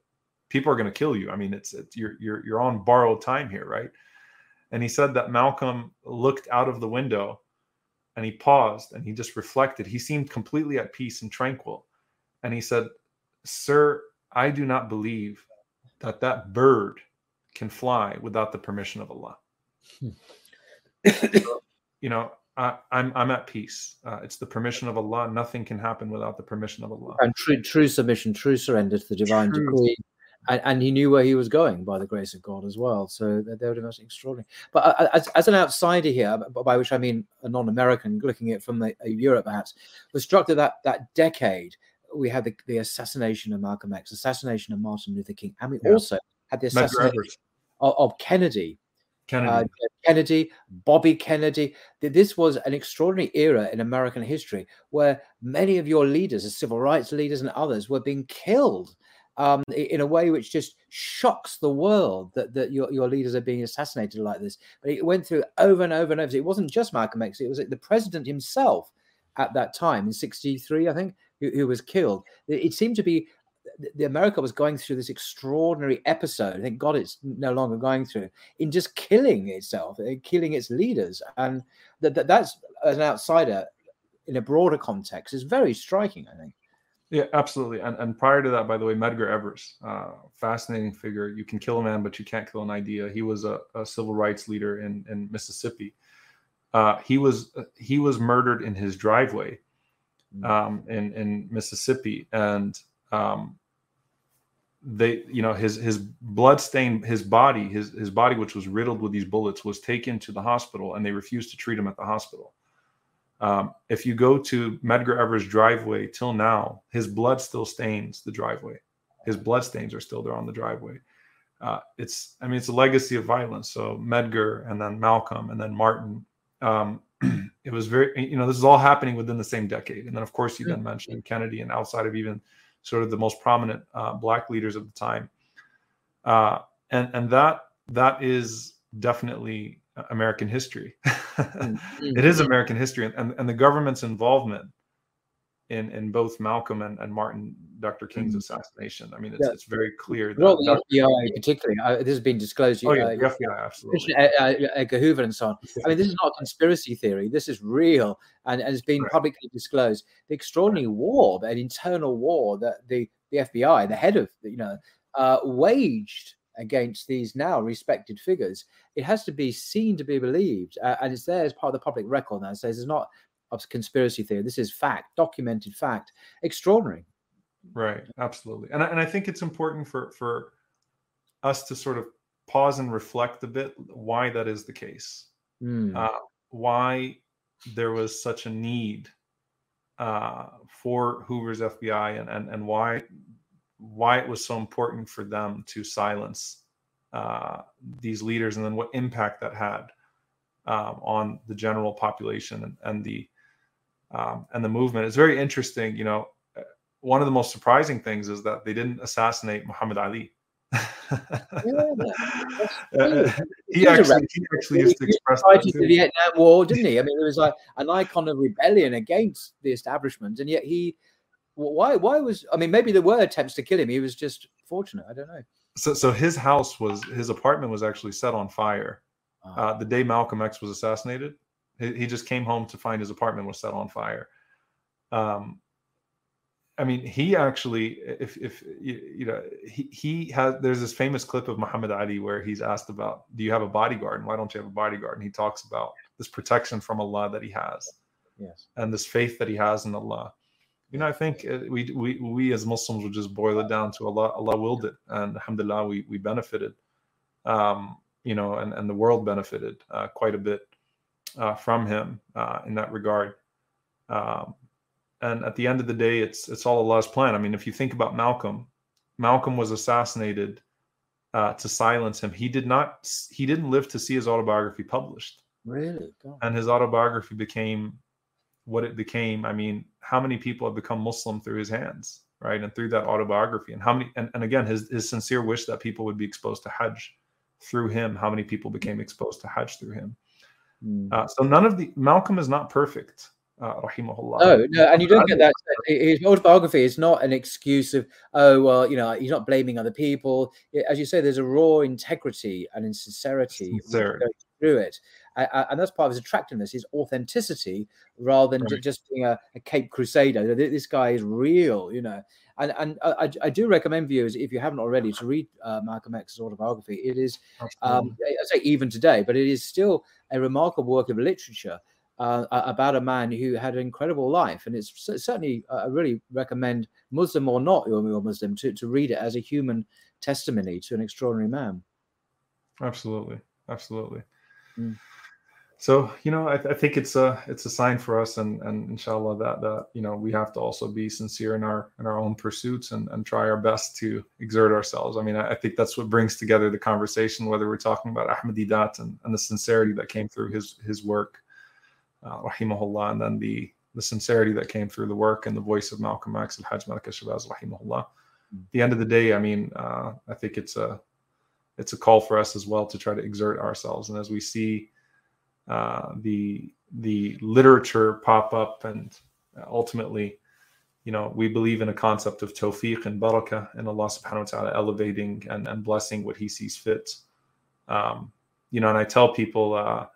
S2: people are going to kill you. I mean, it's, it's you're you're you're on borrowed time here, right? And he said that Malcolm looked out of the window and he paused and he just reflected. He seemed completely at peace and tranquil. And he said, Sir, I do not believe that that bird can fly without the permission of Allah. Hmm. you know, I, am I'm, I'm at peace. Uh, it's the permission of Allah. Nothing can happen without the permission of Allah.
S1: And true true submission, true surrender to the divine true. decree. And, and, he knew where he was going by the grace of God as well. So they were most extraordinary. But uh, as, as an outsider here, by which I mean a non-American, looking at it from the, uh, Europe perhaps, was struck that that, that decade we had the, the, assassination of Malcolm X, assassination of Martin Luther King, and we yeah. also had the assassination of, of Kennedy Kennedy. Uh, Kennedy, Bobby Kennedy. This was an extraordinary era in American history where many of your leaders, the civil rights leaders and others, were being killed um, in a way which just shocks the world that, that your, your leaders are being assassinated like this. But it went through over and over and over. It wasn't just Malcolm X, it was the president himself at that time in 63, I think, who, who was killed. It, it seemed to be the America was going through this extraordinary episode. Thank God it's no longer going through in just killing itself, uh, killing its leaders, and that, that that's as an outsider in a broader context is very striking. I think.
S2: Yeah, absolutely. And, and prior to that, by the way, Medgar Evers, uh, fascinating figure. You can kill a man, but you can't kill an idea. He was a, a civil rights leader in, in Mississippi. Uh, he was he was murdered in his driveway mm. um, in in Mississippi, and um, they you know his his blood stain his body his his body which was riddled with these bullets was taken to the hospital, and they refused to treat him at the hospital. Um, if you go to Medgar Evers' driveway till now, his blood still stains the driveway. His blood stains are still there on the driveway. Uh, it's, I mean, it's a legacy of violence. So Medgar and then Malcolm and then Martin. Um, it was very, you know, this is all happening within the same decade. And then, of course, you then mentioned Kennedy and outside of even sort of the most prominent uh, black leaders of the time. Uh, and and that that is definitely American history. mm-hmm. it is American history, and, and the government's involvement in in both Malcolm and, and Martin Dr. King's mm-hmm. assassination. I mean, it's, yeah. it's very clear.
S1: That well, the FBI, particularly, uh, this has been disclosed.
S2: Oh, yeah, uh, the FBI, absolutely. Uh,
S1: uh, Edgar Hoover and so on. I mean, this is not conspiracy theory. This is real, and, and it's been right. publicly disclosed. The extraordinary war, an internal war that the the FBI, the head of you know, uh, waged against these now respected figures, it has to be seen to be believed. Uh, and it's there as part of the public record now. It says it's not a conspiracy theory. This is fact, documented fact. Extraordinary.
S2: Right. Absolutely. And I, and I think it's important for, for us to sort of pause and reflect a bit why that is the case. Mm. Uh, why there was such a need uh, for Hoover's FBI and, and, and why why it was so important for them to silence uh, these leaders and then what impact that had um, on the general population and, and the um, and the movement. It's very interesting. You know, one of the most surprising things is that they didn't assassinate Muhammad Ali. yeah, uh, he, actually, he actually used to express
S1: that the Vietnam War, didn't he? I mean, it was like an icon of rebellion against the establishment, and yet he why? Why was? I mean, maybe there were attempts to kill him. He was just fortunate. I don't know.
S2: So, so his house was his apartment was actually set on fire oh. uh, the day Malcolm X was assassinated. He, he, just came home to find his apartment was set on fire. Um, I mean, he actually, if if you, you know, he he has. There's this famous clip of Muhammad Ali where he's asked about, "Do you have a bodyguard? And why don't you have a bodyguard?" And he talks about this protection from Allah that he has,
S1: yes,
S2: and this faith that he has in Allah you know, I think uh, we we we as Muslims would just boil it down to Allah. Allah willed it, and Alhamdulillah, we we benefited. Um, you know, and and the world benefited uh, quite a bit uh, from him uh, in that regard. Um, and at the end of the day, it's it's all Allah's plan. I mean, if you think about Malcolm, Malcolm was assassinated uh, to silence him. He did not. He didn't live to see his autobiography published.
S1: Really?
S2: God. And his autobiography became what it became. I mean, how many people have become Muslim through his hands, right? And through that autobiography. And how many, and, and again, his, his sincere wish that people would be exposed to Hajj through him. How many people became exposed to Hajj through him? Mm. Uh, so none of the, Malcolm is not perfect. Uh, rahimahullah.
S1: No, no, and you don't get that. His autobiography is not an excuse of, oh, well, you know, he's not blaming other people. As you say, there's a raw integrity and insincerity through it and that's part of his attractiveness, his authenticity, rather than right. just being a, a, Cape Crusader. This guy is real, you know. And and I, I do recommend viewers, if you haven't already, to read uh, Malcolm X's autobiography. It is, um, I say even today, but it is still a remarkable work of literature. Uh, about a man who had an incredible life. And it's certainly, uh, I really recommend, Muslim or not, you're Muslim, to, to read it as a human testimony to an extraordinary man.
S2: Absolutely. Absolutely. Mm so you know I, I, think it's a it's a sign for us and and inshallah that that you know we have to also be sincere in our in our own pursuits and and try our best to exert ourselves. I mean i, I think that's what brings together the conversation whether we're talking about Ahmed Deedat and, and the sincerity that came through his his work uh, rahimahullah and then the the sincerity that came through the work and the voice of malcolm x and hajj malik shabazz rahimahullah. At the end of the day, I mean, uh, I think it's a it's a call for us as well to try to exert ourselves. And as we see uh, the the literature pop up, and ultimately, you know, we believe in a concept of tawfiq and barakah, and Allah Subhanahu wa Taala elevating and, and blessing what He sees fit. Um, you know, and I tell people, uh,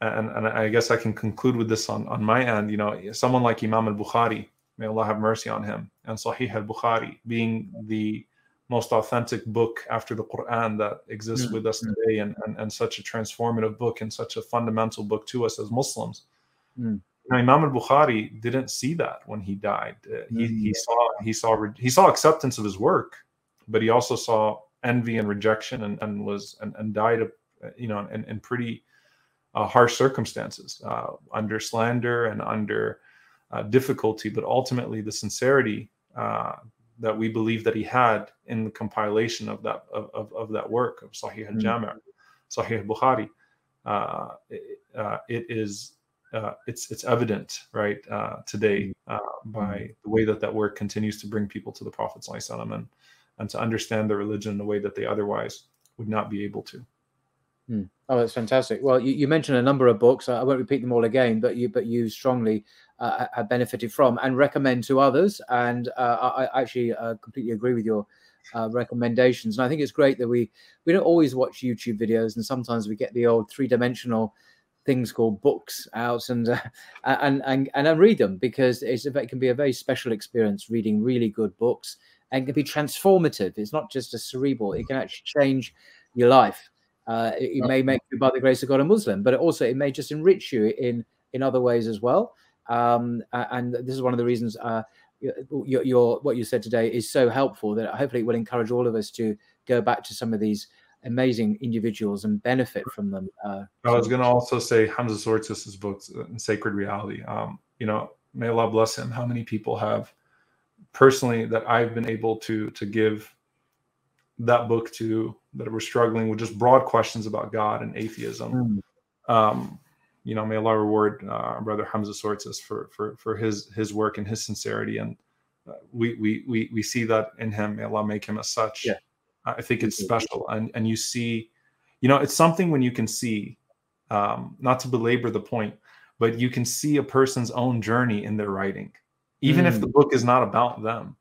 S2: and, and I guess I can conclude with this on on my end. You know, someone like Imam al Bukhari, may Allah have mercy on him, and Sahih al Bukhari being the most authentic book after the Quran that exists mm-hmm. with us today and, and, and, such a transformative book and such a fundamental book to us as Muslims. Mm. Now, Imam al-Bukhari didn't see that when he died. Uh, he, mm-hmm. he saw he saw he saw acceptance of his work, but he also saw envy and rejection and, and was and, and died of, you know in, in pretty uh, harsh circumstances uh, under slander and under uh, difficulty, but ultimately the sincerity uh, that we believe that he had in the compilation of that of, of, of that work of Sahih al Jami', mm. Sahih Bukhari. Uh, it, uh, it is uh, it's it's evident right uh, today uh, by mm. the way that that work continues to bring people to the Prophet and and to understand the religion in a way that they otherwise would not be able to.
S1: Mm. Oh, that's fantastic. Well, you, you, mentioned a number of books. I won't repeat them all again, but you but you strongly uh, have benefited from and recommend to others. And uh, I, I, actually uh, completely agree with your uh, recommendations. And I think it's great that we we don't always watch YouTube videos, and sometimes we get the old three dimensional things called books out and uh, and and and I read them because it's it can be a very special experience reading really good books and can be transformative. It's not just a cerebral; it can actually change your life. Uh, it, it, may make you, by the grace of God, a Muslim, but it also it may just enrich you in in other ways as well. Um, and this is one of the reasons uh, your, your, what you said today is so helpful that hopefully it will encourage all of us to go back to some of these amazing individuals and benefit from them. Uh,
S2: I was going to also say Hamza Tzortzis's books, uh, Sacred Reality. Um, you know, may Allah bless him. How many people have personally that I've been able to to give that book to that were struggling with just broad questions about God and atheism. Mm. Um, you know, may Allah reward uh, brother Hamza Tzortzis for for for his his work and his sincerity, and uh, we we we we see that in him. May Allah make him as such. Yeah. I think it's special, and and you see, you know, it's something when you can see, um, not to belabor the point, but you can see a person's own journey in their writing, even mm. if the mm. book is not about them,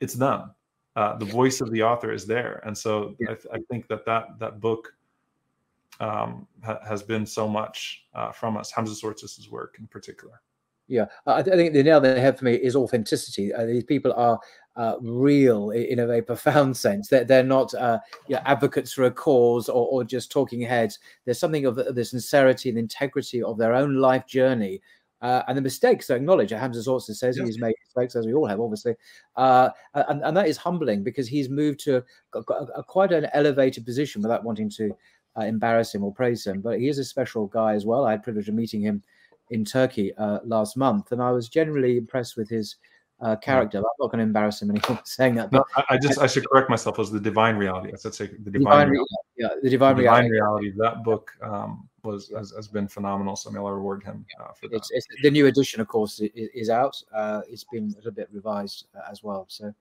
S2: it's them uh, the voice of the author is there, and so yeah. I, th- I, think that that that book um, ha- has been so much uh, from us. Hamza Tzortzis's work in particular.
S1: Yeah, I, th- I think the nail they have for me is authenticity. Uh, these people are uh, real in a very profound sense. They're, they're not uh, you know, advocates for a cause or, or, just talking heads. There's something of the, the, sincerity and integrity of their own life journey uh, and the mistakes I acknowledge. Hamza also says yes. he's made mistakes, as we all have, obviously, uh, and, and, that is humbling because he's moved to a, a, a quite an elevated position without wanting to uh, embarrass him or praise him. But he is a special guy as well. I had privilege of meeting him in Turkey uh, last month, and I was generally impressed with his uh, character. I'm not going to embarrass him anymore saying that.
S2: But no, I, just I should correct myself. It was the divine reality. I said say the divine, divine reality.
S1: Yeah, the divine, the divine
S2: reality. reality. That book um, was has, has, been phenomenal. So may I reward him uh, for that.
S1: It's, it's, the new edition, of course, is, is out. Uh, it's been a little bit revised uh, as well. So.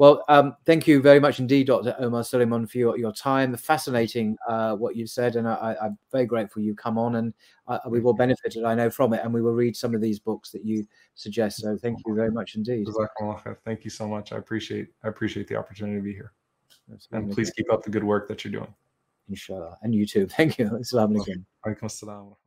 S1: Well, um, thank you very much indeed, Dr. Omar Suleiman, for your, your time. Fascinating uh, what you said, and I, am very grateful you come on, and uh, we've all benefited, I know, from it, and we will read some of these books that you suggest. So, thank you very much indeed.
S2: Thank you so much. I appreciate I appreciate the opportunity to be here, and please keep up the good work that you're doing.
S1: Inshallah, and you too. Thank you. Assalamu alaikum.